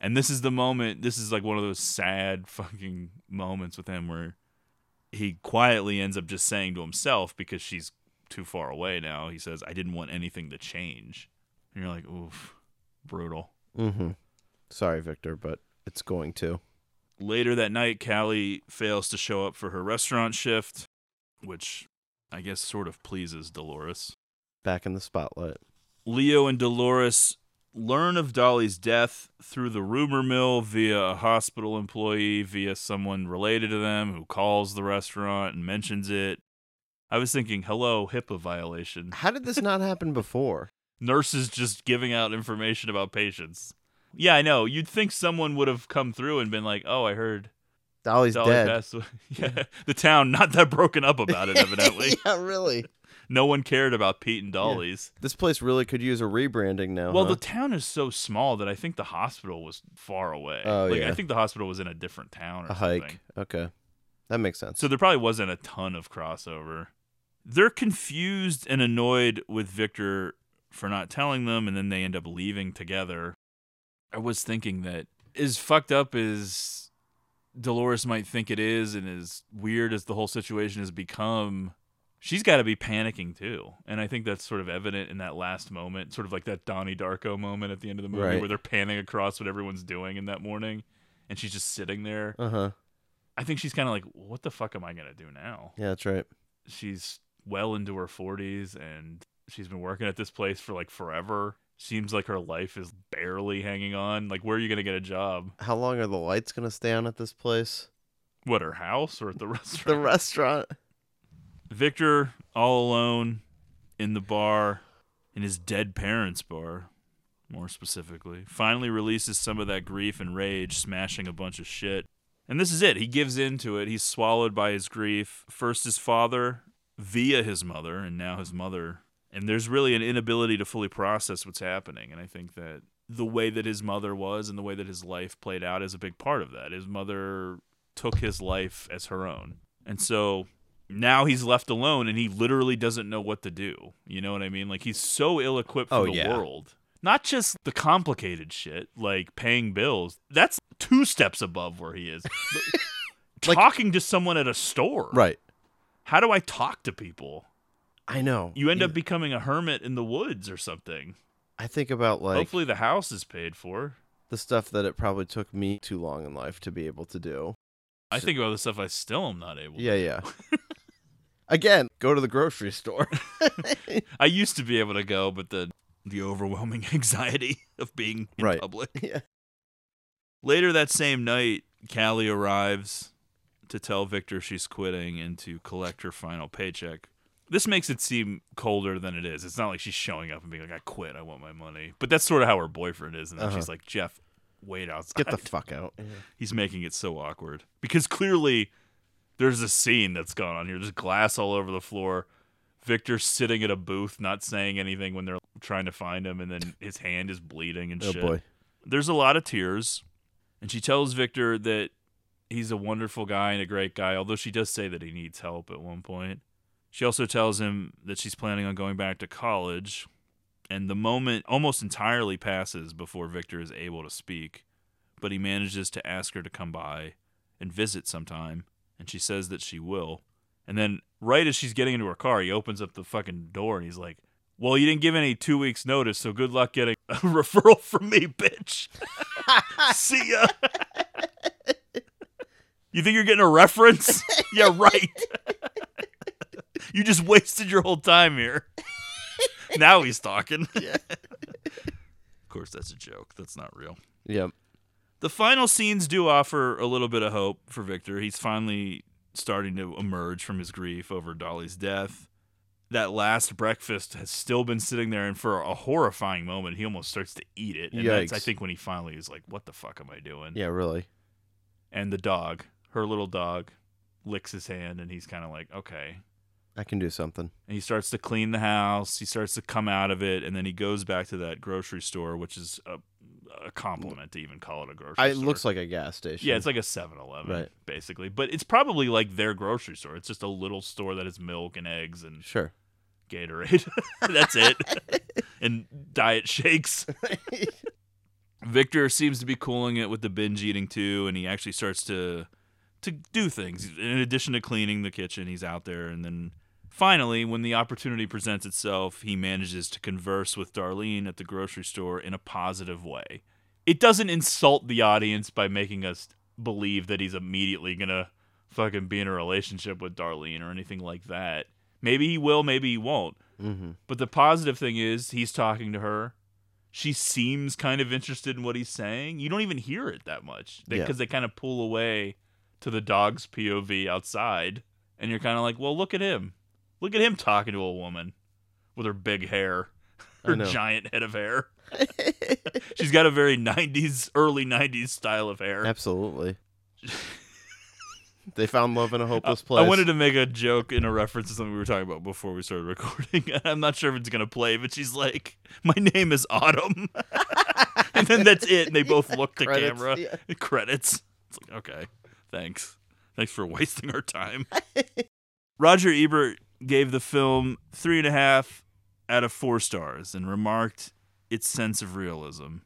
Speaker 8: And this is the moment, this is like one of those sad fucking moments with him where he quietly ends up just saying to himself because she's too far away now. He says, "I didn't want anything to change." And you're like, "Oof, brutal."
Speaker 9: Mm-hmm. Sorry, Victor, but it's going to.
Speaker 8: Later that night, Callie fails to show up for her restaurant shift, which I guess sort of pleases Dolores.
Speaker 9: Back in the spotlight.
Speaker 8: Leo and Dolores learn of Dolly's death through the rumor mill via a hospital employee, via someone related to them who calls the restaurant and mentions it. I was thinking, hello, HIPAA violation.
Speaker 9: How did this not happen before?
Speaker 8: Nurses just giving out information about patients. Yeah, I know. You'd think someone would have come through and been like, oh, I heard
Speaker 9: Dolly's
Speaker 8: Dolly
Speaker 9: dead.
Speaker 8: passed. Yeah, the town not that broken up about it, evidently.
Speaker 9: yeah, really.
Speaker 8: No one cared about Pete and Dolly's.
Speaker 9: This place really could use a rebranding now.
Speaker 8: Well,
Speaker 9: huh?
Speaker 8: the town is so small that I think the hospital was far away.
Speaker 9: Oh,
Speaker 8: like
Speaker 9: yeah.
Speaker 8: I think the hospital was in a different town or
Speaker 9: a
Speaker 8: something.
Speaker 9: hike. Okay, that makes sense.
Speaker 8: So there probably wasn't a ton of crossover. They're confused and annoyed with Victor for not telling them, and then they end up leaving together. I was thinking that as fucked up as Dolores might think it is, and as weird as the whole situation has become, she's got to be panicking too. And I think that's sort of evident in that last moment, sort of like that Donnie Darko moment at the end of the movie
Speaker 9: Right.
Speaker 8: where they're panning across what everyone's doing in that morning, and she's just sitting there.
Speaker 9: Uh huh.
Speaker 8: I think she's kind of like, what the fuck am I gonna do now?
Speaker 9: Yeah, that's right.
Speaker 8: She's well into her 40s, and she's been working at this place for like forever. Seems like her life is barely hanging on. Like, where are you gonna get a job?
Speaker 9: How long are the lights gonna stay on at this place?
Speaker 8: What, her house or at the restaurant?
Speaker 9: The restaurant.
Speaker 8: Victor, all alone in the bar, in his dead parents' bar, more specifically, finally releases some of that grief and rage, smashing a bunch of shit. And this is it. He gives in to it. He's swallowed by his grief. First his father, via his mother, and now his mother. And there's really an inability to fully process what's happening. And I think that the way that his mother was and the way that his life played out is a big part of that. His mother took his life as her own. And so now he's left alone and he literally doesn't know what to do. You know what I mean? Like he's so ill equipped for
Speaker 9: Oh,
Speaker 8: the
Speaker 9: yeah.
Speaker 8: world. Not just the complicated shit like paying bills. That's two steps above where he is.
Speaker 9: Like-
Speaker 8: Talking to someone at a store.
Speaker 9: Right.
Speaker 8: How do I talk to people?
Speaker 9: I know.
Speaker 8: You end up becoming a hermit in the woods or something.
Speaker 9: I think about like
Speaker 8: Hopefully the house is paid for.
Speaker 9: the stuff that it probably took me too long in life to be able to do.
Speaker 8: I think about the stuff I still am not able to
Speaker 9: Yeah, yeah. Again, go to the grocery store.
Speaker 8: I used to be able to go, but the the overwhelming anxiety of being in
Speaker 9: Right.
Speaker 8: public.
Speaker 9: yeah.
Speaker 8: Later that same night, Callie arrives to tell Victor she's quitting and to collect her final paycheck. This makes it seem colder than it is. It's not like she's showing up and being like, "I quit. I want my money." But that's sort of how her boyfriend is, and then
Speaker 9: Uh-huh.
Speaker 8: she's like, "Jeff, wait outside."
Speaker 9: Get the fuck out.
Speaker 8: He's making it so awkward because clearly there's a scene that's gone on here. There's glass all over the floor. Victor sitting at a booth, not saying anything when they're trying to find him, and then his hand is bleeding and
Speaker 9: Oh
Speaker 8: shit.
Speaker 9: boy.
Speaker 8: There's a lot of tears, and she tells Victor that he's a wonderful guy and a great guy, although she does say that he needs help at one point. She also tells him that she's planning on going back to college, and the moment almost entirely passes before Victor is able to speak, but he manages to ask her to come by and visit sometime, and she says that she will. And then, right as she's getting into her car, he opens up the fucking door and he's like, Well, you didn't give any two weeks' notice, so good luck getting a referral from me, bitch. See ya. You think you're getting a reference? yeah, right. you just wasted your whole time here. now he's talking. Yeah. of course, that's a joke. That's not real.
Speaker 9: Yep.
Speaker 8: The final scenes do offer a little bit of hope for Victor. He's finally starting to emerge from his grief over Dolly's death. That last breakfast has still been sitting there, and for a horrifying moment, he almost starts to eat it. And that's, I think, when he finally is like, What the fuck am I doing?
Speaker 9: Yeah, really.
Speaker 8: And the dog, her little dog, licks his hand, and he's kind of like, Okay.
Speaker 9: I can do something.
Speaker 8: And he starts to clean the house. He starts to come out of it, and then he goes back to that grocery store, which is a, a compliment to even call it a grocery
Speaker 9: I, it
Speaker 8: store.
Speaker 9: looks like a gas station.
Speaker 8: Yeah, it's like a 7-Eleven,
Speaker 9: Right.
Speaker 8: basically. But it's probably like their grocery store. It's just a little store that has milk and eggs and
Speaker 9: Sure.
Speaker 8: Gatorade. That's it. and diet shakes. Victor seems to be cooling it with the binge eating too, and he actually starts to to do things. In addition to cleaning the kitchen, he's out there and then finally, when the opportunity presents itself, he manages to converse with Darlene at the grocery store in a positive way. It doesn't insult the audience by making us believe that he's immediately gonna fucking be in a relationship with Darlene or anything like that. Maybe he will, maybe he won't.
Speaker 9: Mm-hmm.
Speaker 8: But the positive thing is he's talking to her. She seems kind of interested in what he's saying. You don't even hear it that much because
Speaker 9: Yeah.
Speaker 8: they kind of pull away to the dog's POV outside, and you're kind of like, well, look at him. Look at him talking to a woman with her big hair, her giant head of hair. She's got a very 90s, early 90s style of hair.
Speaker 9: Absolutely. they found love in a hopeless place.
Speaker 8: I
Speaker 9: place.
Speaker 8: wanted to make a joke in a reference to something we were talking about before we started recording. I'm not sure if it's gonna play, but she's like, "My name is Autumn," and then that's it. And they both look to
Speaker 9: Credits,
Speaker 8: camera.
Speaker 9: yeah.
Speaker 8: Credits. It's like, okay, thanks, thanks for wasting our time. Roger Ebert gave the film three and a half out of four stars and remarked its sense of realism.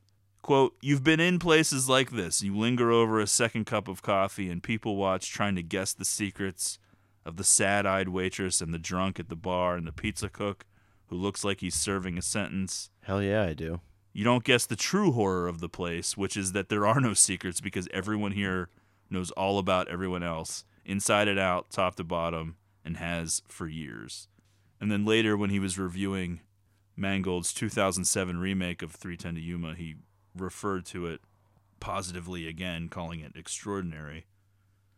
Speaker 8: Quote, You've been in places like this. You linger over a second cup of coffee and people watch trying to guess the secrets of the sad eyed waitress and the drunk at the bar and the pizza cook who looks like he's serving a sentence.
Speaker 9: Hell yeah, I do.
Speaker 8: You don't guess the true horror of the place, which is that there are no secrets because everyone here knows all about everyone else, inside and out, top to bottom, and has for years. And then later, when he was reviewing Mangold's 2007 remake of 310 to Yuma, he referred to it positively again, calling it extraordinary.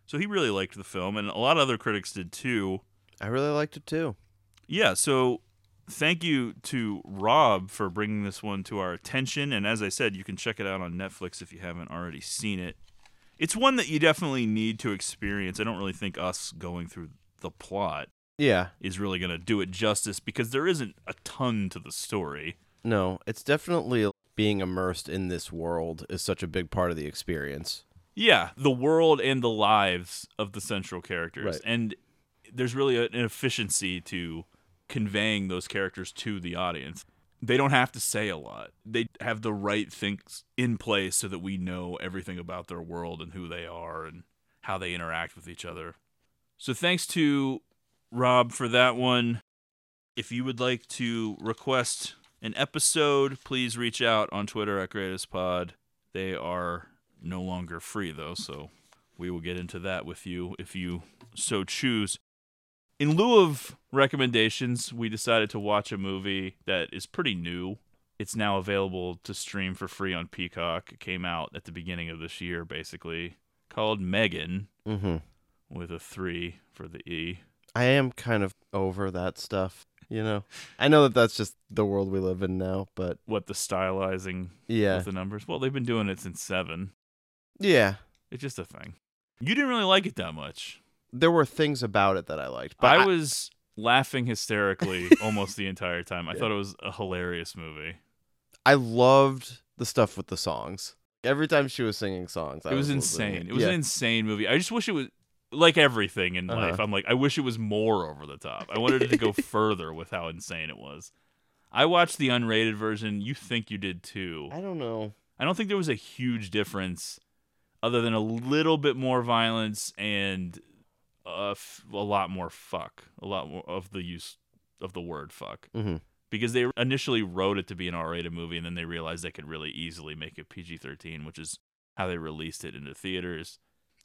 Speaker 8: So he really liked the film, and a lot of other critics did too.
Speaker 9: I really liked it too.
Speaker 8: Yeah, so thank you to Rob for bringing this one to our attention. And as I said, you can check it out on Netflix if you haven't already seen it. It's one that you definitely need to experience. I don't really think us going through the plot
Speaker 9: Yeah.
Speaker 8: is really going to do it justice because there isn't a ton to the story.
Speaker 9: No, it's definitely being immersed in this world is such a big part of the experience.
Speaker 8: Yeah, the world and the lives of the central characters.
Speaker 9: Right.
Speaker 8: And there's really an efficiency to conveying those characters to the audience. They don't have to say a lot. They have the right things in place so that we know everything about their world and who they are and how they interact with each other. So thanks to Rob for that one. If you would like to request an episode, please reach out on Twitter at Greatest Pod. They are no longer free though, so we will get into that with you if you so choose. In lieu of recommendations, we decided to watch a movie that is pretty new. It's now available to stream for free on Peacock. It came out at the beginning of this year, basically, called Megan
Speaker 9: Mm-hmm.
Speaker 8: With a three for the E.
Speaker 9: I am kind of over that stuff, you know. I know that that's just the world we live in now, but
Speaker 8: What the stylizing
Speaker 9: yeah,
Speaker 8: with the numbers? Well, they've been doing it since seven.
Speaker 9: yeah.
Speaker 8: It's just a thing. You didn't really like it that much.
Speaker 9: There were things about it that I liked, but
Speaker 8: I was laughing hysterically almost the entire time. I
Speaker 9: Yeah.
Speaker 8: thought it was a hilarious movie.
Speaker 9: I loved the stuff with the songs. Every time she was singing songs, I
Speaker 8: it was,
Speaker 9: listening.
Speaker 8: insane. It was
Speaker 9: yeah.
Speaker 8: an insane movie. I just wish it was like everything in
Speaker 9: Uh-huh.
Speaker 8: life. I'm like, I wish it was more over the top. I wanted it to go further with how insane it was. I watched the unrated version. You think you did too.
Speaker 9: I don't know.
Speaker 8: I don't think there was a huge difference other than a little bit more violence and a, f- a lot more fuck. A lot more of the use of the word fuck.
Speaker 9: Mm-hmm.
Speaker 8: Because they initially wrote it to be an R rated movie and then they realized they could really easily make it PG 13, which is how they released it into theaters.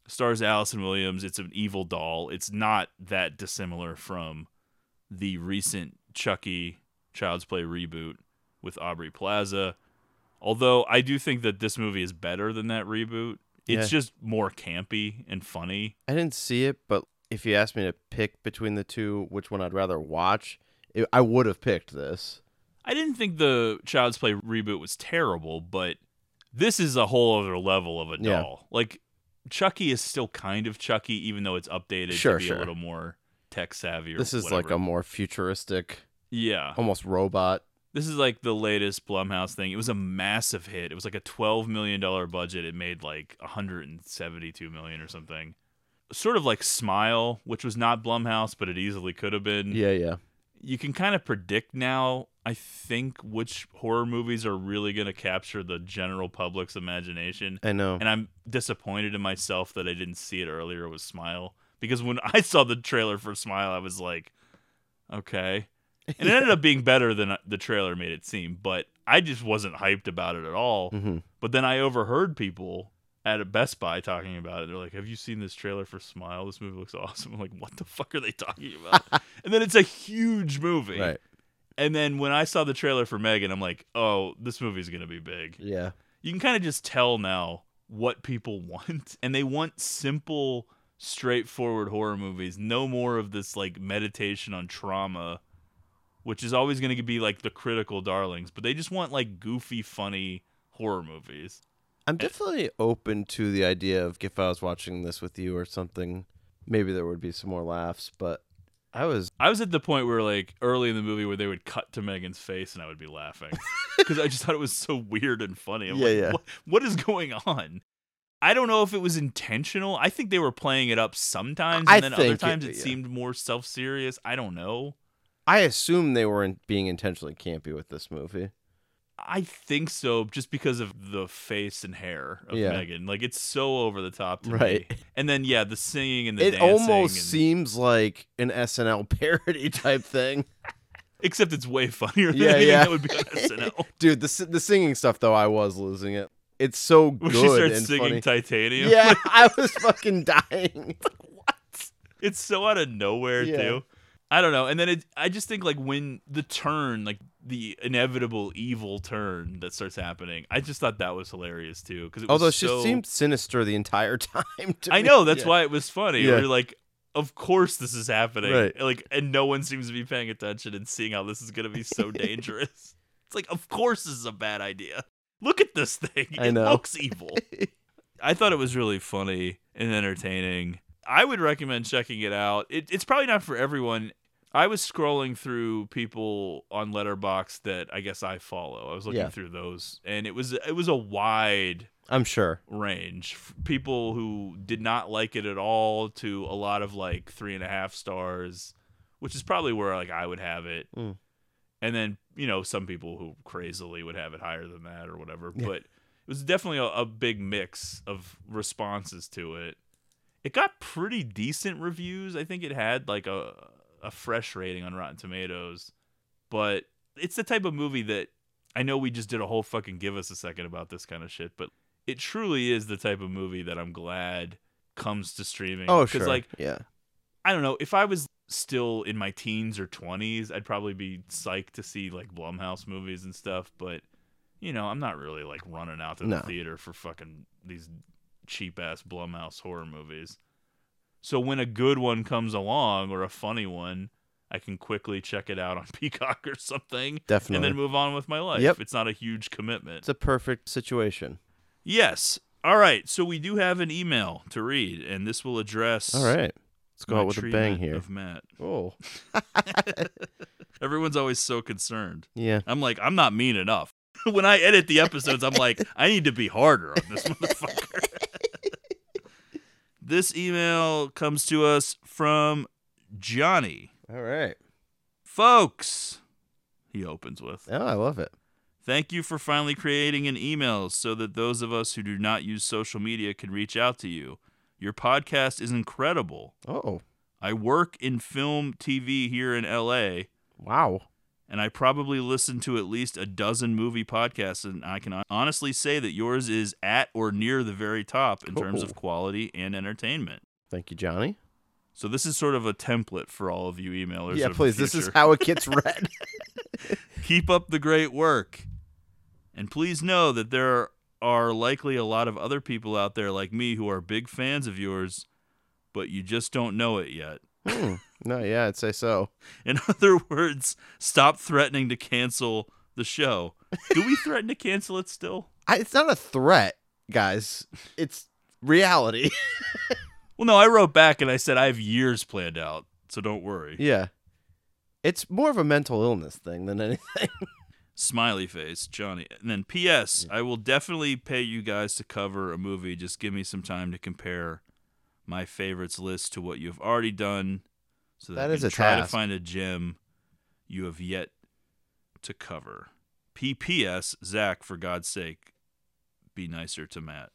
Speaker 8: Stars Allison Williams. It's an evil doll. It's not that dissimilar from the recent Chucky Child's Play reboot with Aubrey Plaza. Although I do think that this movie is better than that reboot. It's
Speaker 9: Yeah.
Speaker 8: just more campy and funny.
Speaker 9: I didn't see it, but if you asked me to pick between the two, which one I'd rather watch, it, I would have picked this.
Speaker 8: I didn't think the Child's Play reboot was terrible, but this is a whole other level of a
Speaker 9: Yeah.
Speaker 8: doll. Like Chucky is still kind of Chucky, even though it's updated
Speaker 9: Sure,
Speaker 8: to be
Speaker 9: sure.
Speaker 8: a little more tech savvy. Or
Speaker 9: This is like a more futuristic,
Speaker 8: yeah.
Speaker 9: almost robot.
Speaker 8: This is like the latest Blumhouse thing. It was a massive hit. It was like a twelve million dollar budget. It made like hundred and seventy two million or something. Sort of like Smile, which was not Blumhouse, but it easily could have been.
Speaker 9: Yeah, yeah.
Speaker 8: You can kind of predict now, I think, which horror movies are really going to capture the general public's imagination.
Speaker 9: I know.
Speaker 8: And I'm disappointed in myself that I didn't see it earlier with Smile. Because when I saw the trailer for Smile, I was like, okay. And it ended up being better than uh, the trailer made it seem, but I just wasn't hyped about it at all.
Speaker 9: hmm
Speaker 8: But then I overheard people at a Best Buy talking about it. They're like, "Have you seen this trailer for Smile? This movie looks awesome." I'm like, "What the fuck are they talking about?" and then it's a huge movie.
Speaker 9: Right.
Speaker 8: And then when I saw the trailer for Megan, I'm like, "Oh, this movie's gonna be big."
Speaker 9: Yeah.
Speaker 8: You can kind of just tell now what people want, and they want simple, straightforward horror movies. No more of this like meditation on trauma, which is always going to be like the critical darlings. But they just want like goofy, funny horror movies.
Speaker 9: I'm definitely open to the idea of if I was watching this with you or something, maybe there would be some more laughs, but I was
Speaker 8: I was at the point where like early in the movie where they would cut to Megan's face and I would be laughing because I just thought it was so weird and funny. I'm
Speaker 9: Yeah,
Speaker 8: like,
Speaker 9: yeah.
Speaker 8: What, what is going on? I don't know if it was intentional. I think they were playing it up sometimes, and
Speaker 9: I
Speaker 8: then other
Speaker 9: think it-
Speaker 8: times it,
Speaker 9: yeah.
Speaker 8: seemed more self serious. I don't know.
Speaker 9: I assume they weren't being intentionally campy with this movie.
Speaker 8: I think so, just because of the face and hair of
Speaker 9: Yeah.
Speaker 8: Megan. Like it's so over the top, to
Speaker 9: Right.
Speaker 8: Me. And then yeah, the singing and the
Speaker 9: It
Speaker 8: dancing.
Speaker 9: almost
Speaker 8: and-
Speaker 9: seems like an SNL parody type thing.
Speaker 8: except it's way funnier than
Speaker 9: Yeah, yeah.
Speaker 8: that would be on SNL.
Speaker 9: Dude, the the singing stuff though, I was losing it. It's so
Speaker 8: When
Speaker 9: good
Speaker 8: she starts singing
Speaker 9: funny.
Speaker 8: Titanium.
Speaker 9: Yeah, I was fucking dying. What?
Speaker 8: It's so out of nowhere
Speaker 9: Yeah.
Speaker 8: too. I don't know. And then it I just think like when the turn, like the inevitable evil turn that starts happening, I just thought that was hilarious too. Because
Speaker 9: Although
Speaker 8: was
Speaker 9: she
Speaker 8: so...
Speaker 9: seemed sinister the entire time. to
Speaker 8: I
Speaker 9: me.
Speaker 8: know that's
Speaker 9: Yeah.
Speaker 8: why it was funny.
Speaker 9: Yeah.
Speaker 8: We're like, of course this is happening.
Speaker 9: Right.
Speaker 8: Like, and no one seems to be paying attention and seeing how this is going to be so dangerous. It's like, of course this is a bad idea. Look at this thing.
Speaker 9: I
Speaker 8: it
Speaker 9: know.
Speaker 8: looks evil. I thought it was really funny and entertaining. I would recommend checking it out. It, it's probably not for everyone. I was scrolling through people on Letterboxd that I guess I follow. I was looking
Speaker 9: Yeah.
Speaker 8: through those, and it was it was a wide
Speaker 9: I'm sure.
Speaker 8: range. People who did not like it at all to a lot of like three and a half stars, which is probably where like I would have it.
Speaker 9: Mm.
Speaker 8: And then you know some people who crazily would have it higher than that or whatever.
Speaker 9: Yeah.
Speaker 8: But it was definitely a, a big mix of responses to it. It got pretty decent reviews. I think it had like a a fresh rating on Rotten Tomatoes, but it's the type of movie that I know we just did a whole fucking give us a second about this kind of shit, but it truly is the type of movie that I'm glad comes to streaming.
Speaker 9: Oh, sure.
Speaker 8: like
Speaker 9: yeah.
Speaker 8: I don't know if I was still in my teens or 20s, I'd probably be psyched to see like Blumhouse movies and stuff. But you know, I'm not really like running out to
Speaker 9: No.
Speaker 8: the theater for fucking these cheap ass Blumhouse horror movies. So when a good one comes along or a funny one, I can quickly check it out on Peacock or something,
Speaker 9: Definitely.
Speaker 8: and then move on with my life.
Speaker 9: Yep.
Speaker 8: It's not a huge commitment.
Speaker 9: It's a perfect situation.
Speaker 8: Yes. All right. So we do have an email to read, and this will address.
Speaker 9: All right. Let's go out with a bang here.
Speaker 8: Of Matt.
Speaker 9: Oh.
Speaker 8: Everyone's always so concerned.
Speaker 9: Yeah.
Speaker 8: I'm like, I'm not mean enough. when I edit the episodes, I'm like, I need to be harder on this motherfucker. This email comes to us from Johnny.
Speaker 9: All right.
Speaker 8: Folks, he opens with.
Speaker 9: Oh, I love it.
Speaker 8: Thank you for finally creating an email so that those of us who do not use social media can reach out to you. Your podcast is incredible.
Speaker 9: Oh.
Speaker 8: I work in film TV here in LA,
Speaker 9: Wow.
Speaker 8: And I probably listen to at least a dozen movie podcasts, and I can honestly say that yours is at or near the very top in terms of quality and entertainment.
Speaker 9: Thank you, Johnny.
Speaker 8: So this is sort of a template for all of you emailers.
Speaker 9: yeah, please. This is how it gets read.
Speaker 8: Keep up the great work. And please know that there are likely a lot of other people out there like me who are big fans of yours, but you just don't know it yet.
Speaker 9: Hmm. No, yeah, I'd say so.
Speaker 8: In other words, stop threatening to cancel the show. Do we threaten to cancel it still?
Speaker 9: I, it's not a threat, guys. It's reality.
Speaker 8: Well, no, I wrote back and I said I have years planned out, so don't worry.
Speaker 9: yeah. It's more of a mental illness thing than anything.
Speaker 8: Smiley face, Johnny. And then P.S. I will definitely pay you guys to cover a movie. Just give me some time to compare my favorites list to what you've already done, so that,
Speaker 9: That
Speaker 8: I
Speaker 9: a
Speaker 8: try to find a gem you have yet to cover. P.P.S. Zach, for God's sake, be nicer to Matt.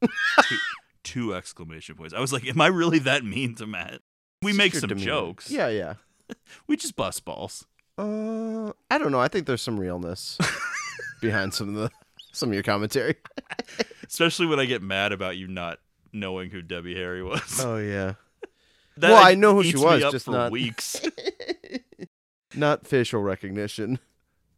Speaker 8: two, two exclamation points. I was like, am I really that mean to Matt? We
Speaker 9: It's
Speaker 8: make some
Speaker 9: demeanor.
Speaker 8: jokes.
Speaker 9: Yeah, yeah.
Speaker 8: We just bust balls.
Speaker 9: Uh, I don't know. I think there's some realness behind some of the some of your commentary.
Speaker 8: Especially when I get mad about you not knowing who Debbie Harry was.
Speaker 9: Oh yeah.
Speaker 8: That
Speaker 9: well, I know who she was, just
Speaker 8: for
Speaker 9: not
Speaker 8: weeks.
Speaker 9: not facial recognition.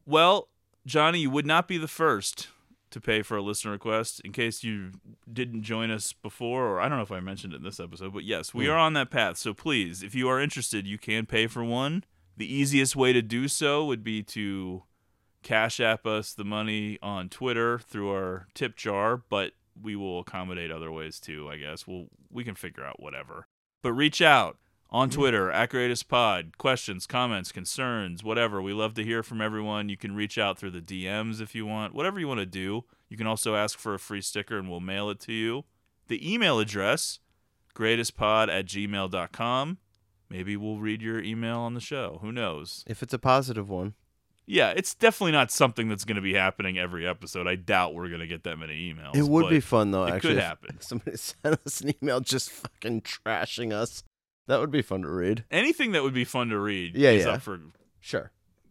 Speaker 8: well, Johnny, you would not be the first to pay for a listener request. In case you didn't join us before, or I don't know if I mentioned it in this episode, but yes, we
Speaker 9: Hmm.
Speaker 8: are on that path. So please, if you are interested, you can pay for one. The easiest way to do so would be to cash app us the money on Twitter through our tip jar, but we will accommodate other ways too, I guess. We'll we can figure out whatever. But reach out on Twitter, at Greatest Pod. Questions, comments, concerns, whatever. We love to hear from everyone. You can reach out through the DMs if you want, whatever you want to do. You can also ask for a free sticker and we'll mail it to you. The email address, greatestpod at gmail.com. Maybe we'll read your email on the show. Who knows?
Speaker 9: If it's a positive one.
Speaker 8: Yeah, it's definitely not something that's going to be happening every episode. I doubt we're going to get that many emails.
Speaker 9: It would be fun though.
Speaker 8: It
Speaker 9: actually,
Speaker 8: could happen.
Speaker 9: Somebody sent us an email just fucking trashing us. That would be fun to read.
Speaker 8: Anything that would be fun to read
Speaker 9: Yeah,
Speaker 8: is
Speaker 9: yeah.
Speaker 8: up for
Speaker 9: Sure.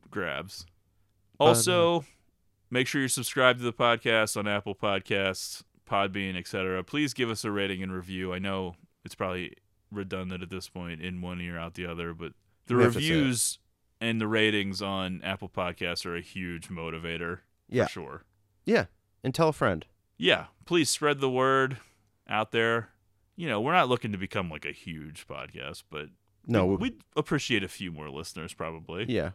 Speaker 8: grabs.
Speaker 9: Um,
Speaker 8: Also, make sure you subscribe to the podcast on Apple Podcasts, Podbean, etc. Please give us a rating and review. I know it's probably redundant at this point, in one ear out the other, but the reviews and the ratings on Apple Podcasts are a huge motivator
Speaker 9: Yeah.
Speaker 8: for sure.
Speaker 9: Yeah. And tell a friend.
Speaker 8: Yeah, please spread the word out there. You know, we're not looking to become like a huge podcast, but
Speaker 9: No,
Speaker 8: we'd, we'd appreciate a few more listeners probably.
Speaker 9: Yeah.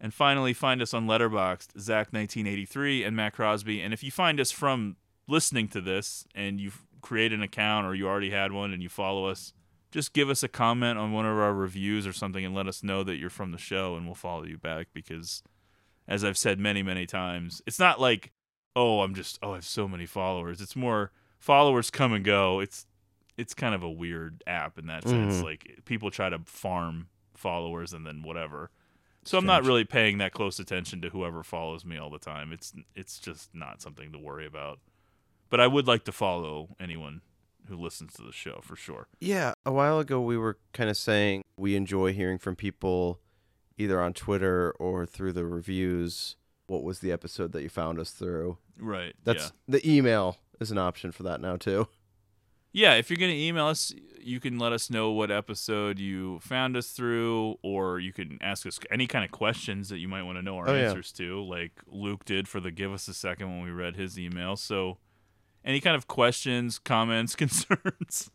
Speaker 8: And finally, find us on Letterboxd, Zach1983 and Matt Crosby. And if you find us from listening to this and you've created an account or you already had one and you follow us, just give us a comment on one of our reviews or something and let us know that you're from the show and we'll follow you back because, as I've said many, many times, it's not like, oh, I'm just, oh, I have so many followers. It's more followers come and go. It's, it's kind of a weird app in that sense.
Speaker 9: Mhm.
Speaker 8: Like people try to farm followers and then whatever. So I'm not really paying that close attention to whoever follows me all the time. It's it's just not something to worry about. But I would like to follow anyone who listens to the show for sure.
Speaker 9: Yeah, a while ago we were kind of saying we enjoy hearing from people either on Twitter or through the reviews. What was the episode that you found us through?
Speaker 8: Right.
Speaker 9: That's the email is an option for that now too.
Speaker 8: Yeah, if you're going to email us, you can let us know what episode you found us through, or you can ask us any kind of questions that you might want to know our
Speaker 9: Oh, yeah.
Speaker 8: answers to, like Luke did for the Give Us a Second when we read his email. So, any kind of questions, comments, concerns.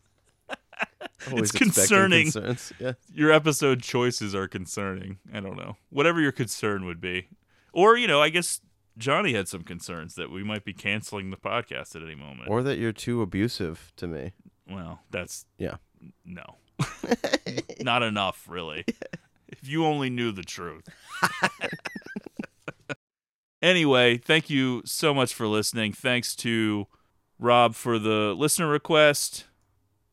Speaker 8: it's concerning.
Speaker 9: concerns, yeah.
Speaker 8: Your episode choices are concerning. I don't know. Whatever your concern would be. Or, you know, I guess Johnny had some concerns that we might be canceling the podcast at any moment.
Speaker 9: Or that you're too abusive to me.
Speaker 8: Well, that's
Speaker 9: Yeah.
Speaker 8: no, not enough, really. If you only knew the truth. anyway, thank you so much for listening. Thanks to Rob for the listener request.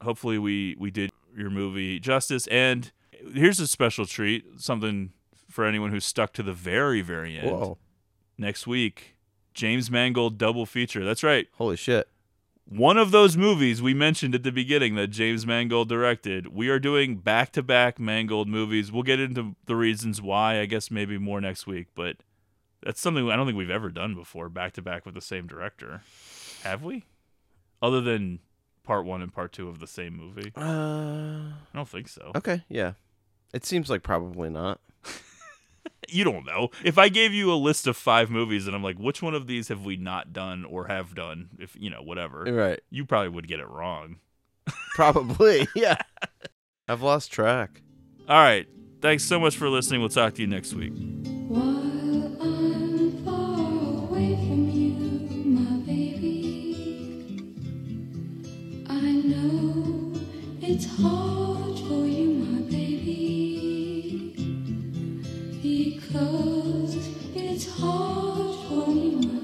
Speaker 8: Hopefully, we we did your movie justice. And here's a special treat, something for anyone who's stuck to the very very end.
Speaker 9: Whoa.
Speaker 8: Next week, James Mangold double feature. That's right.
Speaker 9: Holy shit.
Speaker 8: One of those movies we mentioned at the beginning that James Mangold directed. We are doing back to back Mangold movies. We'll get into the reasons why, I guess maybe more next week, but that's something I don't think we've ever done before, back to back with the same director. Have we? Other than part one and part two of the same movie?
Speaker 9: Uh,
Speaker 8: I don't think so.
Speaker 9: okay, yeah. It seems like probably not.
Speaker 8: You don't know. If I gave you a list of five movies and I'm like, which one of these have we not done or have done? If you know, whatever.
Speaker 9: Right.
Speaker 8: You probably would get it wrong.
Speaker 9: Probably, yeah. I've lost track.
Speaker 8: All right. Thanks so much for listening. We'll talk to you next week.
Speaker 10: I it's hard for you, my baby, because it's hard for me,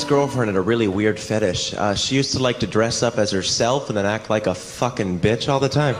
Speaker 11: ex girlfriend had a really weird fetish. Uh, she used to like to dress up as herself and then act like a fucking bitch all the time.